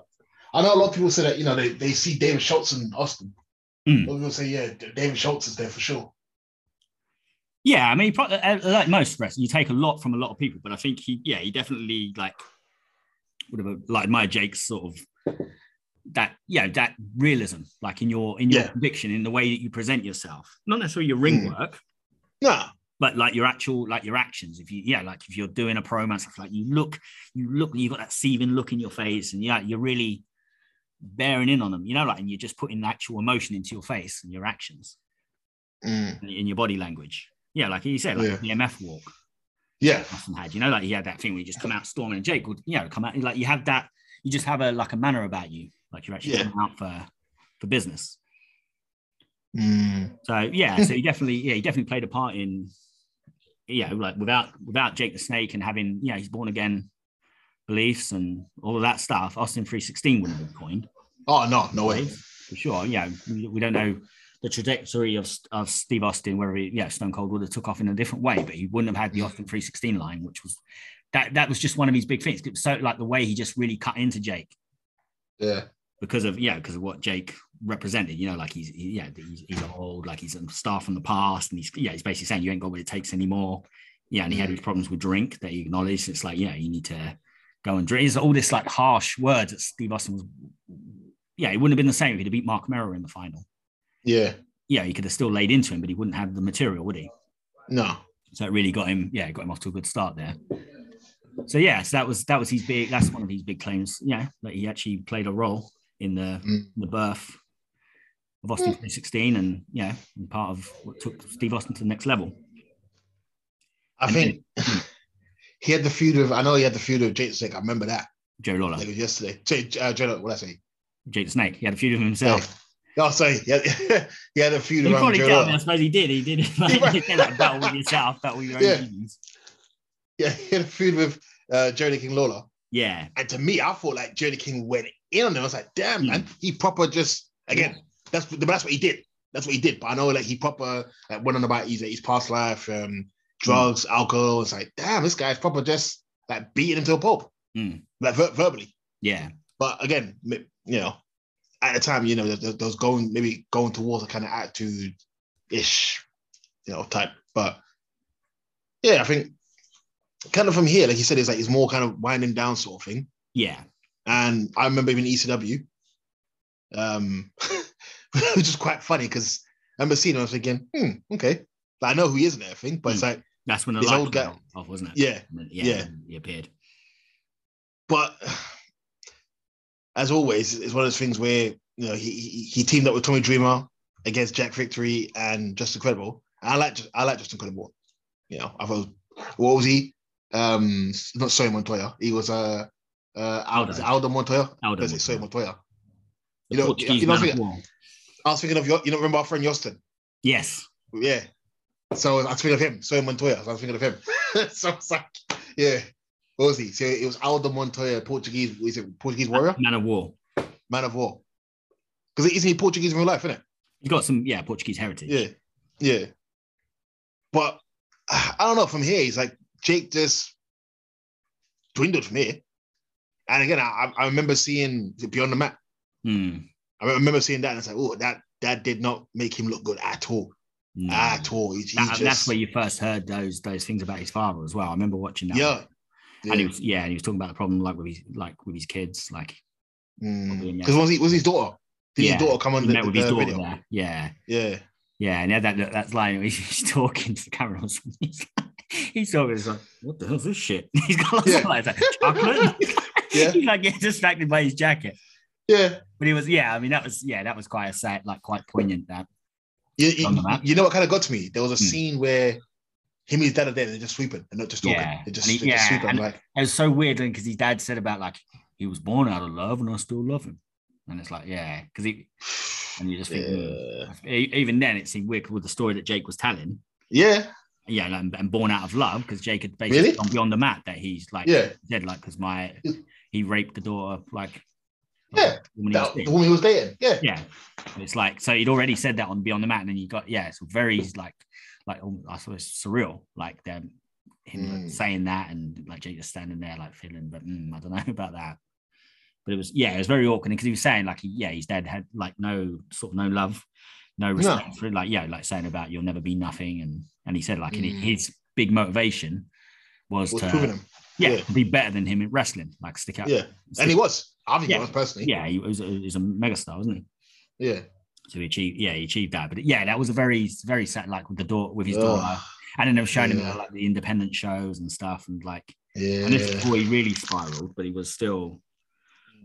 I know a lot of people say that you know they, they see David Schultz and Austin, Mm. I was gonna say, yeah, David Schultz is there for sure. Yeah, I mean, pro- uh, like most wrestlers, you take a lot from a lot of people, but I think he, yeah, he definitely like would have like my Jake's sort of that, yeah, that realism, like in your in your Yeah. conviction, in the way that you present yourself, not necessarily your ring Mm. work, Nah, but like your actual like your actions. If you, yeah, like if you're doing a promo and stuff, like you look, you look, you've got that seething look in your face, and yeah, you're really bearing in on them, you know, like, and you're just putting actual emotion into your face and your actions Mm, in your body language. Yeah, like you said, like Yeah. the MF walk. yeah, had. You know, like he had that thing where you just come out storming, and Jake would, you know, come out like you have that. You just have a like a manner about you, like you're actually Yeah. coming out for for business. Mm, So yeah, so he definitely, yeah, he definitely played a part in, yeah, like without without Jake the Snake and having, yeah, he's born again beliefs and all of that stuff. Austin three sixteen wouldn't have been coined Oh no, no way. for sure. Yeah, we, we don't know the trajectory of, of Steve Austin, whether he, yeah, Stone Cold would have took off in a different way, but he wouldn't have had the Austin 316 line, which was that that was just one of his big things. So like the way he just really cut into Jake Yeah, because of yeah, because of what Jake represented. You know, like he's he, yeah, he's, he's old, like he's a star from the past, and he's yeah, he's basically saying you ain't got what it takes anymore. Yeah, and he had mm. his problems with drink that he acknowledged. It's like yeah, you need to go and drink. It's all this like harsh words that Steve Austin was. Yeah, it wouldn't have been the same if he'd have beat Marc Mero in the final yeah, yeah, he could have still laid into him, but he wouldn't have the material, would he? no, So it really got him, yeah, got him off to a good start there. So yeah, so that was that was his big. That's one of his big claims. Yeah, that he actually played a role in the Mm. the birth of Austin 2016, and yeah, and part of what took Steve Austin to the next level. I And think *laughs* he had the feud with. I know he had the feud with Jake Snake. I remember that. Joe Lawler, it was yesterday. Say, uh, Joe, what did I say? Jake Snake. He had a feud with himself. Oh, sorry. Yeah, *laughs* he had a feud um, probably me. I suppose he did. He did he *laughs* did like battle with yourself, battle with your own Yeah. demons. Yeah, he had a feud with uh, Johnny King Lawler. Yeah, And to me, I thought like Johnny King went in on him. I was like, damn, man, he proper just again. That's that's what he did. That's what he did. But I know like he proper like went on about his his past life, um, drugs, alcohol. It's like, damn, this guy's proper just like beating him to a pulp, Mm. like ver- verbally. yeah, But again, you know, at the time, you know, there, there was going maybe going towards a kind of attitude ish, you know, type. But yeah, I think kind of from here, like you said, it's like it's more kind of winding down sort of thing. yeah. And I remember even ECW, um, *laughs* which is quite funny because I remember seeing him, I was thinking, hmm, okay. But I know who he is and everything, but it's like, That's when the This old guy- off, wasn't it? yeah. Then- yeah, yeah. He appeared. But as always, it's one of those things where you know he he, he teamed up with Tommy Dreamer against Jack Victory and Justin Credible. And I like I like Justin Credible. You know, I thought what was he? Um, not Soy Montoya. He was uh uh Aldo. Aldo, Montoya. Aldo Is it Soy Montoya. Montoya? The You know- Portuguese you know, man of. I was thinking of your, you know, remember our friend Yostin? Yes. Yeah. So I was thinking of him, Soy Montoya. So I was thinking of him. *laughs* so it's like, yeah. What was he? So it was Aldo Montoya, Portuguese, is it Portuguese warrior? Man of war. Man of war. Because isn't he Portuguese in real life, isn't it? He's got some, yeah, Portuguese heritage. Yeah. Yeah. But I don't know, from here, he's like, Jake just dwindled from here. And again, I, I remember seeing Beyond the Mat. Hmm. I remember seeing that and it's like, oh, that that did not make him look good at all. No. At all. He, he That- just, That's where you first heard those those things about his father as well. I remember watching that. yeah. And he Yeah. was, yeah, and he was talking about the problem like with his like with his kids. Like Because yeah. was he was his daughter? Did Yeah, his daughter come on he the, met with the his daughter video? there. Yeah. Yeah. Yeah. And he had that that's line he's, *laughs* he's talking to the camera or something. *laughs* He's, he's he's like, what the hell's this shit? *laughs* He's got lots Yeah. of like, chocolate. Yeah. he's *laughs* like getting distracted by his jacket. Yeah. But he was, yeah, I mean, that was, yeah, that was quite a sad, like quite poignant. That You, you, On the map. you know what kind of got to me? There was a Hmm. scene where him and his dad are there and they're just sweeping and not just talking. Yeah. They're just, he- they're just sweeping. and- like, it was so weird And because his dad said about like he was born out of love and I still love him. And it's like, yeah, because he, and you just think, hmm. yeah. Even then it seemed weird with the story that Jake was telling. yeah. Yeah, and, and born out of love because Jake had basically Really? gone beyond the mat that he's like Yeah. dead, like because my he raped the daughter like Yeah, the woman he was That, the woman he was dating. Yeah. yeah it's like so he'd already said that on beyond the mat and then you got yeah it's very like like oh, I suppose surreal like them him like, Mm. saying that and like Jake just standing there like feeling but mm, I don't know *laughs* about that But it was yeah, it was very awkward because he was saying like yeah, his dad had like no sort of no love, no respect for it. Like yeah, like saying about you'll never be nothing, and and he said like Mm. his big motivation was, Was to proving him. Yeah, yeah. be better than him in wrestling, like stick out. Yeah. And he was. I think Yeah. he was personally. yeah, he was, he was a megastar, wasn't he? Yeah. So he achieved, yeah, he achieved that. But yeah, that was a very, very sad, like with the door, with his Ugh. daughter, and then they were showing him Yeah. at, like the independent shows and stuff, and like, Yeah. and this is before he really spiraled, but he was still,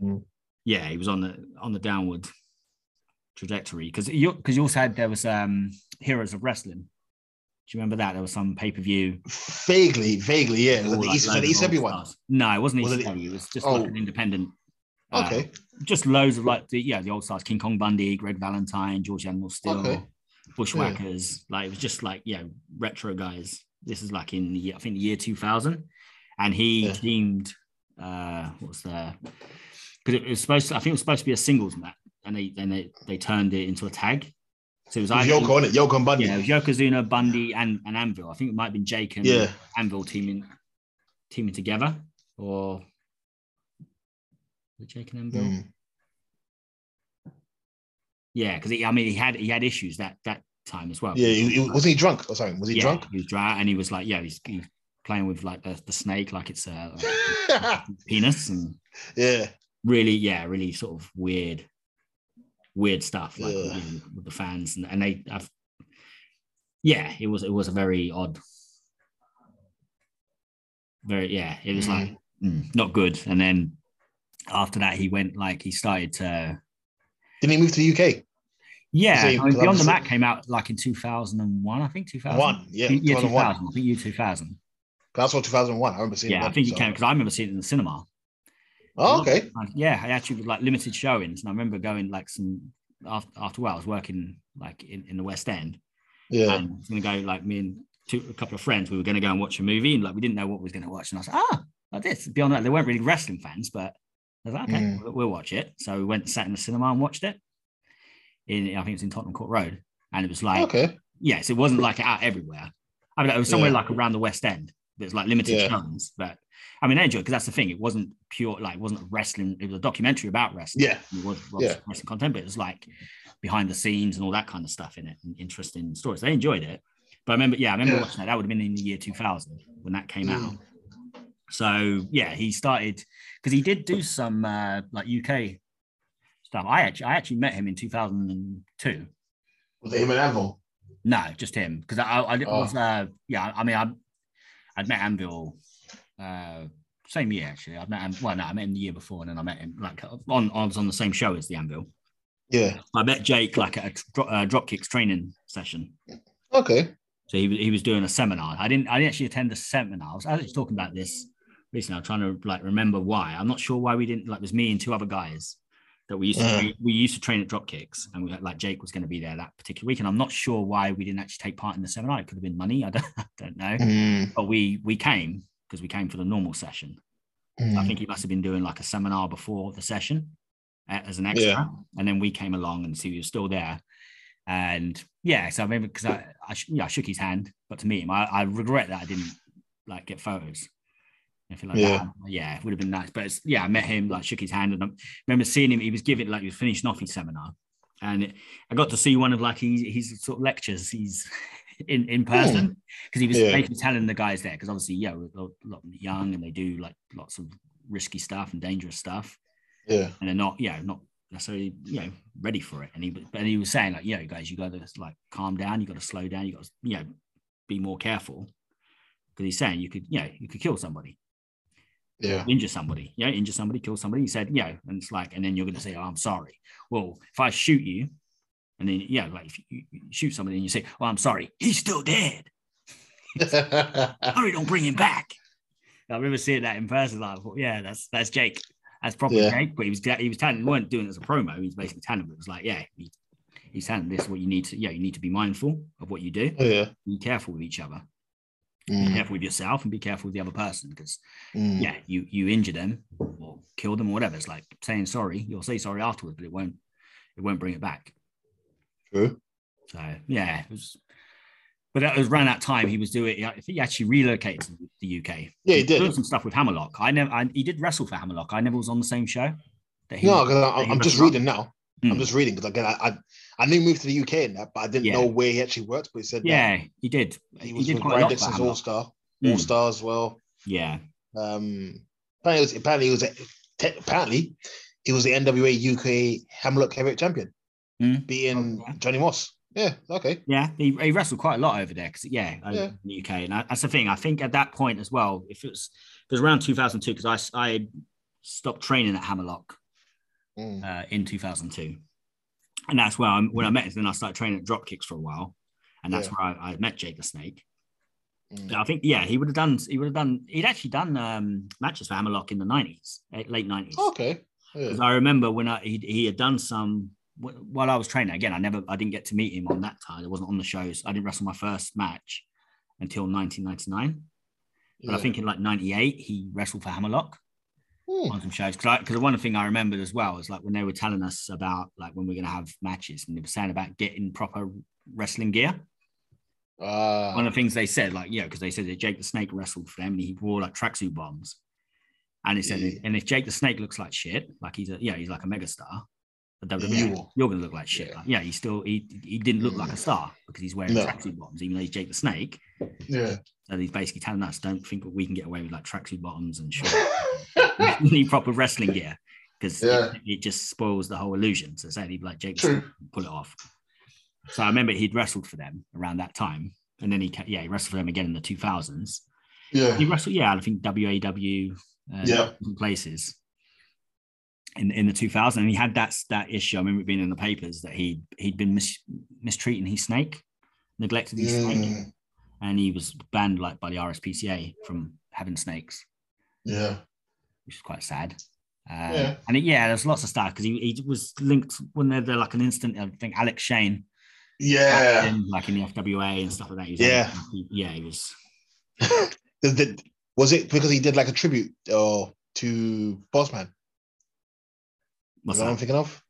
Mm. yeah, he was on the on the downward trajectory because you because you also had there was um Heroes of Wrestling. Do you remember that? There was some pay per view. Vaguely, vaguely, yeah. Was it the East, was the East everyone? No, it wasn't Was East it- Heavy. It was just Oh. like an independent. uh, Okay. just loads of like the yeah the old stars, King Kong Bundy, Greg Valentine, George Animal Steele, Okay. Bushwhackers. Like it was just like yeah retro guys. This is like in the I think the year two thousand, and he Yeah. teamed. Uh, what's the? Because it was supposed to. I think it was supposed to be a singles match, and they then they they turned it into a tag. So it was It was either- Yoko. Yoko and Bundy. yeah, it was Yokozuna, Bundy, and, and Anvil. I think it might have been Jake and Yeah. Anvil teaming teaming together, or was it Jake and Anvil? Mm. Yeah, because I mean he had he had issues that that time as well. Yeah. He, he, wasn't he drunk or something? Was he yeah, drunk? He was dry, and he was like, yeah, he's, he's playing with like the, the snake, like it's a like *laughs* penis, and yeah. really, yeah, really sort of weird, weird stuff like Yeah. you know, with the fans, and, and they, I've, yeah, it was it was a very odd, very yeah, it was Mhm. like mm, not good, and then after that he went like he started to Didn't he move to the UK? yeah, So I mean, Beyond the Mat came out like in two thousand and one, I think two thousand One. Yeah. year 2001. 2000, I think you 2000. That's what 2001. I remember seeing Yeah, that. I think you so- can because I remember seeing it in the cinema. Oh, okay. Yeah, I actually like limited showings, and I remember going like some after after a while. I was working like in, in the West End, Yeah. and I was gonna go like me and two a couple of friends. We were gonna go and watch a movie, and like we didn't know what we was gonna watch. And I was like, ah, like this. Beyond that, they weren't really wrestling fans, but I was like, okay, Mm. we'll, we'll watch it. So we went and sat in the cinema and watched it. In I think it's in Tottenham Court Road, and it was like okay. yes, it wasn't like out everywhere. I mean, it was somewhere Yeah. like around the West End. There's like limited Yeah. but I mean, I enjoyed because that's the thing. It wasn't pure, like, it wasn't wrestling. It was a documentary about wrestling. Yeah. It was Yeah. wrestling content, but it was like behind the scenes and all that kind of stuff in it and interesting stories. They enjoyed it. But I remember, yeah, I remember Yeah. watching that. That would have been in the year 2000 when that came Mm. out. So yeah, he started because he did do some uh, like UK stuff. I actually, I actually met him in 2002. Was it him and Anvil? No, just him because I, I, I Oh. was uh, yeah. I mean, I I'd met Anvil uh, same year actually. I met him. Well, no, I met him the year before, and then I met him like on I was on the same show as the Anvil. Yeah. I met Jake like at a dro- uh, Dropkicks training session. Okay. So he, was- he was doing a seminar. I didn't I didn't actually attend the seminar. I was actually talking about this recently. I'm trying to like remember why. I'm not sure why we didn't like. It was me and two other guys that we used to Yeah. train, we used to train at Dropkicks, and we had, like Jake was going to be there that particular week. And I'm not sure why we didn't actually take part in the seminar. It could have been money. I *laughs* don't, I don't know. Mm, But we we came because we came for the normal session. I mm. think he must have been doing like a seminar before the session uh, as an extra, Yeah. and then we came along and see he was still there. And yeah, so I remember because I, I, yeah, I shook his hand, but to meet him, I, I regret that I didn't like get photos. Anything like Yeah. that. Yeah, it would have been nice. But it's, yeah, I met him, like shook his hand, and I remember seeing him. He was giving like he was finishing off his seminar, and it, I got to see one of like his, his sort of lectures. He's *laughs* in in hmm. person because he was Yeah. basically telling the guys there because obviously yeah, we're a lot young and they do like lots of risky stuff and dangerous stuff, Yeah. and they're not yeah not necessarily you know ready for it. And he but he was saying like yeah, guys, you got to like calm down, you got to slow down, you got to you know be more careful because he's saying you could you know you could kill somebody Yeah. injure somebody, yeah, injure somebody, kill somebody. He said, yeah, and it's like, and then you're going to say, oh, I'm sorry. Well, if I shoot you, and then yeah, like if you you shoot somebody and you say, well, I'm sorry, he's still dead. *laughs* Hurry, don't bring him back. I remember seeing that in person. Like, yeah, that's that's Jake. That's probably Yeah. Jake. But he was he was telling, weren't doing it as a promo. He was basically telling him it was like, yeah, he, he's telling this what you need to, yeah, you need to be mindful of what you do. Oh, yeah. Be careful with each other. Be Mm, careful with yourself and be careful with the other person because mm. yeah, you you injure them or kill them or whatever. It's like saying sorry. You'll say sorry afterwards, but it won't it won't bring it back. True. So yeah, it was. But that was around that time he was doing. I think he actually relocated to the UK. Yeah, he did. some stuff with Hammerlock. I never. I, he did wrestle for Hammerlock. I never was on the same show. That he, No, because I'm just reading now. Hmm. I'm just reading because again, I, I I knew he moved to the UK in that, but I didn't Yeah. know where he actually worked. But he said that Yeah, he did. he He, was did with quite Brian Dixon's All Star, Hmm. All Star as well. Yeah, Um, apparently, it was, apparently he was a, apparently he was the NWA UK Hammerlock Heavyweight Champion, Hmm. beating Okay. Johnny Moss. Yeah, okay. yeah. He, he wrestled quite a lot over there because yeah, Yeah. in the UK, and I, that's the thing. I think at that point as well, if it was it was around 2002 because I had stopped training at Hammerlock Mm. uh, in 2002, and that's where I when I met him. Then I started training at Dropkicks for a while, and that's Yeah. where I, I met Jake the Snake. Mm. I think yeah, he would have done. He would have done. He'd actually done um, matches for Hammerlock in the 90s, eh, late 90s. Okay. Yeah. Because I remember when I he, he had done some while I was training. Again, I never I didn't get to meet him on that time. I wasn't on the shows. I didn't wrestle my first match until 1999. But I think in like 98 he wrestled for Hammerlock Mm. on some shows. Because one thing I remembered as well is like when they were telling us about like when we're gonna have matches and they were saying about getting proper wrestling gear. Ah, One of the things they said, like, yeah, because they said that Jake the Snake wrestled for them and he wore like tracksuit bombs. And he said, Yeah. and if Jake the Snake looks like shit, like he's a, yeah, he's like a megastar. But WWE, You you will. you're gonna look like shit. Yeah. Like, yeah, he still he he didn't look like a star because he's wearing No. tracksuit bottoms, even though he's Jake the Snake. yeah. So he's basically telling us, don't think we can get away with like tracksuit bottoms and shorts. *laughs* *laughs* need proper wrestling gear because Yeah. it, it just spoils the whole illusion. So say like Jake the True. Snake, pull it off. So I remember he'd wrestled for them around that time, and then he yeah he wrestled for them again in the two thousands. Yeah. He wrestled yeah I think WAW uh, Yeah. places in in the 2000s and he had that that issue. I remember it being in the papers that he he'd been mis- mistreating his snake, neglected his snake, Mm. and he was banned like by the RSPCA from having snakes Yeah. Which is quite sad. Uh, Yeah. And it, yeah, there's lots of stuff because he, he was linked when they're, they're like an instant. I think Alex Shane, Yeah. like in the FWA and stuff like that. He was Yeah. he- yeah, he was. *laughs* Did- did- was it because he did like a tribute or to Bossman? What's that what I'm thinking of?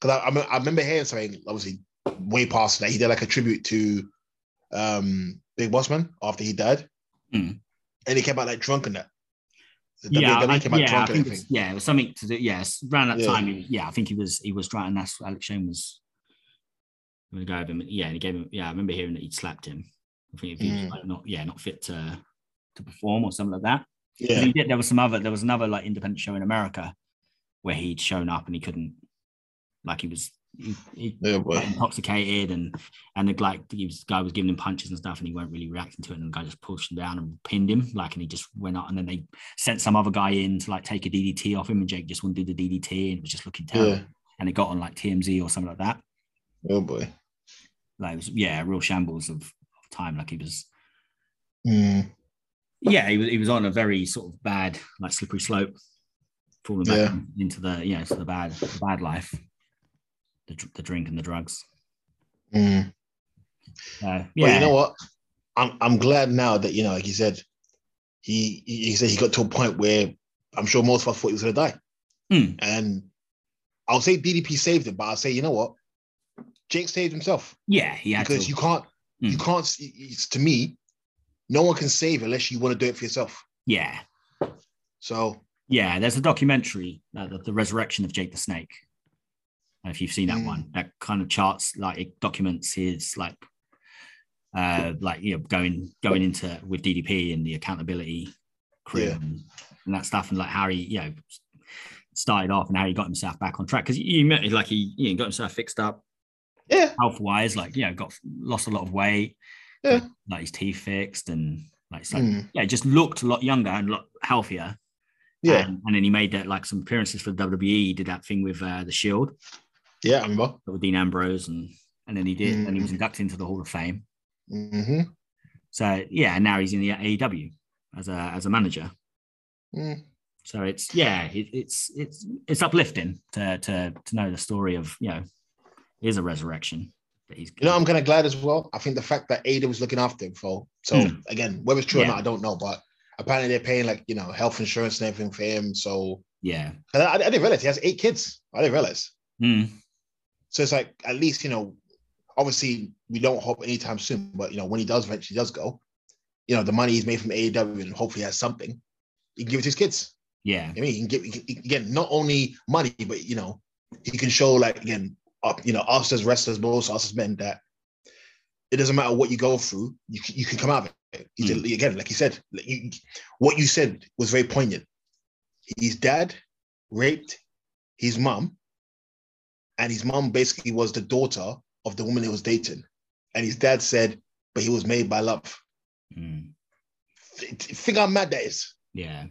Because I, I, I remember hearing something, obviously, way past that. He did like a tribute to um, Big Bossman after he died. Hmm. And he came out like drunk and that. The Yeah, I, yeah, I drunk think yeah, it was something to do. Yes, around that Yeah. time. He, yeah, I think he was he was trying. And that's Alex Shane was going to go over him. Yeah, and he gave him. Yeah, I remember hearing that he'd slapped him. I think he was Mm. like not yeah not fit to to perform or something like that. Yeah. He did. There was some other. There was another like independent show in America where he'd shown up and he couldn't. Like he was. He, he Yeah, got intoxicated and and the like was, guy was giving him punches and stuff and he weren't really reacting to it and the guy just pushed him down and pinned him like and he just went out and then they sent some other guy in to like take a DDT off him and Jake just wouldn't do the DDT and it was just looking terrible Yeah. and it got on like TMZ or something like that Oh, boy. like was yeah real shambles of, of time like he was Mm. yeah he was he was on a very sort of bad like slippery slope falling back Yeah. into the you know to the bad the bad life the, the drink and the drugs Mm. uh, yeah Well, you know what? I'm I'm glad now that you know, like you said, he he said he got to a point where I'm sure most of us thought he was gonna die. Hmm. And I'll say DDP saved him, but I'll say, you know what? Jake saved himself yeah he had because to, you can't, you Hmm. can't. It's, to me, no one can save unless you want to do it for yourself. yeah So Yeah, there's a documentary, uh, the, the Resurrection of Jake the Snake. If you've seen that Mm. one, that kind of charts like it documents his like, uh, like you know going going into with DDP and the accountability crew Yeah. and, and that stuff, and like how he you know started off and how he got himself back on track because you met like he you know got himself fixed up yeah, health wise, like you know got lost a lot of weight, Yeah. like, like his teeth fixed and like, like Mm. yeah, just looked a lot younger and a lot healthier. yeah, And, and then he made that like some appearances for the WWE. He did that thing with uh, the Shield yeah. I remember. with Dean Ambrose, and and then he did, and he was Mm. inducted into the Hall of Fame. hmm So yeah, and now he's in the AEW as a as a manager. Mm. So it's yeah, it, it's it's it's uplifting to to to know the story of you know, is a resurrection. You know, I'm kind of glad as well. I think the fact that Ada was looking after him for so Hmm. again, whether it's true or not, I don't know, but apparently they're paying like you know health insurance and everything for him. So yeah. and I, I didn't realize he has eight kids. I didn't realize. Mm. So it's like at least you know, obviously we don't hope anytime soon, but you know when he does eventually does go, you know the money he's made from AEW and hopefully has something, he can give it to his kids. Yeah. I mean, he can he can, again not only money, but you know, he can show like again, up you know, us as wrestlers, but also us as men that it doesn't matter what you go through, you can, you can come out of it. He did- hmm. Again, like he said, like you, what you said was very poignant. His dad raped his mom, and his mom basically was the daughter of the woman he was dating. And his dad said, but he was made by love. Mm. Th- Think how mad that is. Yeah.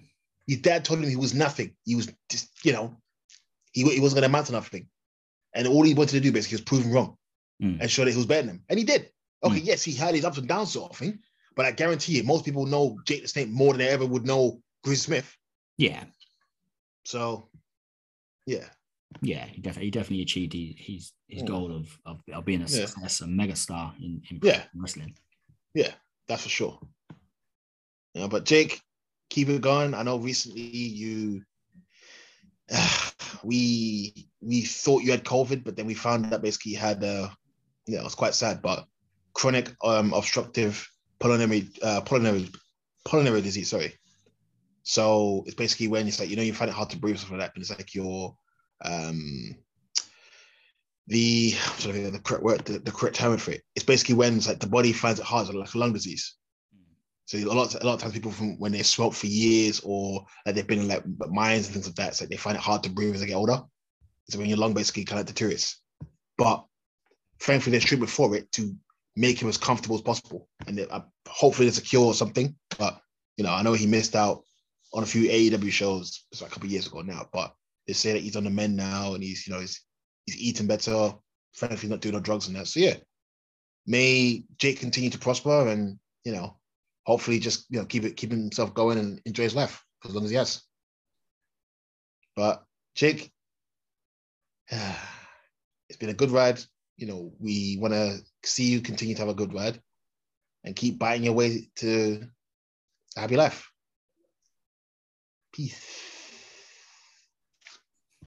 His dad told him he was nothing. He was just, you know, he, he wasn't going to amount to nothing. And all he wanted to do basically was prove him wrong Mm. and show that he was better than him. And he did. Okay, yes, he had his ups and downs sort of thing, but I guarantee you, most people know Jake the Snake more than they ever would know Chris Smith. Yeah. So, yeah, Yeah. He definitely, he definitely achieved his his, his Mm. goal of, of of being a Yeah. success, a mega star in, in wrestling. Yeah. that's for sure. Yeah, but Jake, keep it going. I know recently you, *sighs* we we thought you had COVID, but then we found that basically you had, uh, yeah, it was quite sad, but chronic um, obstructive pulmonary uh, pulmonary pulmonary disease. Sorry. So it's basically when it's like you know you find it hard to breathe stuff like that, but it's like your um the of the correct word, the, the correct term for it. It's basically when it's like the body finds it hard, like a lung disease. So a lot, a lot of times people from when they smoke for years or like they've been in like mines and things like that, so they find it hard to breathe as they get older. So when your lung basically kind of deteriorates. But thankfully there's treatment for it to make him as comfortable as possible. And it, uh, hopefully there's a cure or something. But you know, I know he missed out on a few AEW shows it's like a couple years ago now, but they say that he's on the men now and he's, you know, he's he's eating better. Thankfully not doing no drugs and that. So yeah. May Jake continue to prosper and you know hopefully just you know keep it keep himself going and enjoy his life for as long as he has. But Jake, *sighs* it's been a good ride. You know, we want to see you continue to have a good ride and keep biting your way to a happy life. Peace.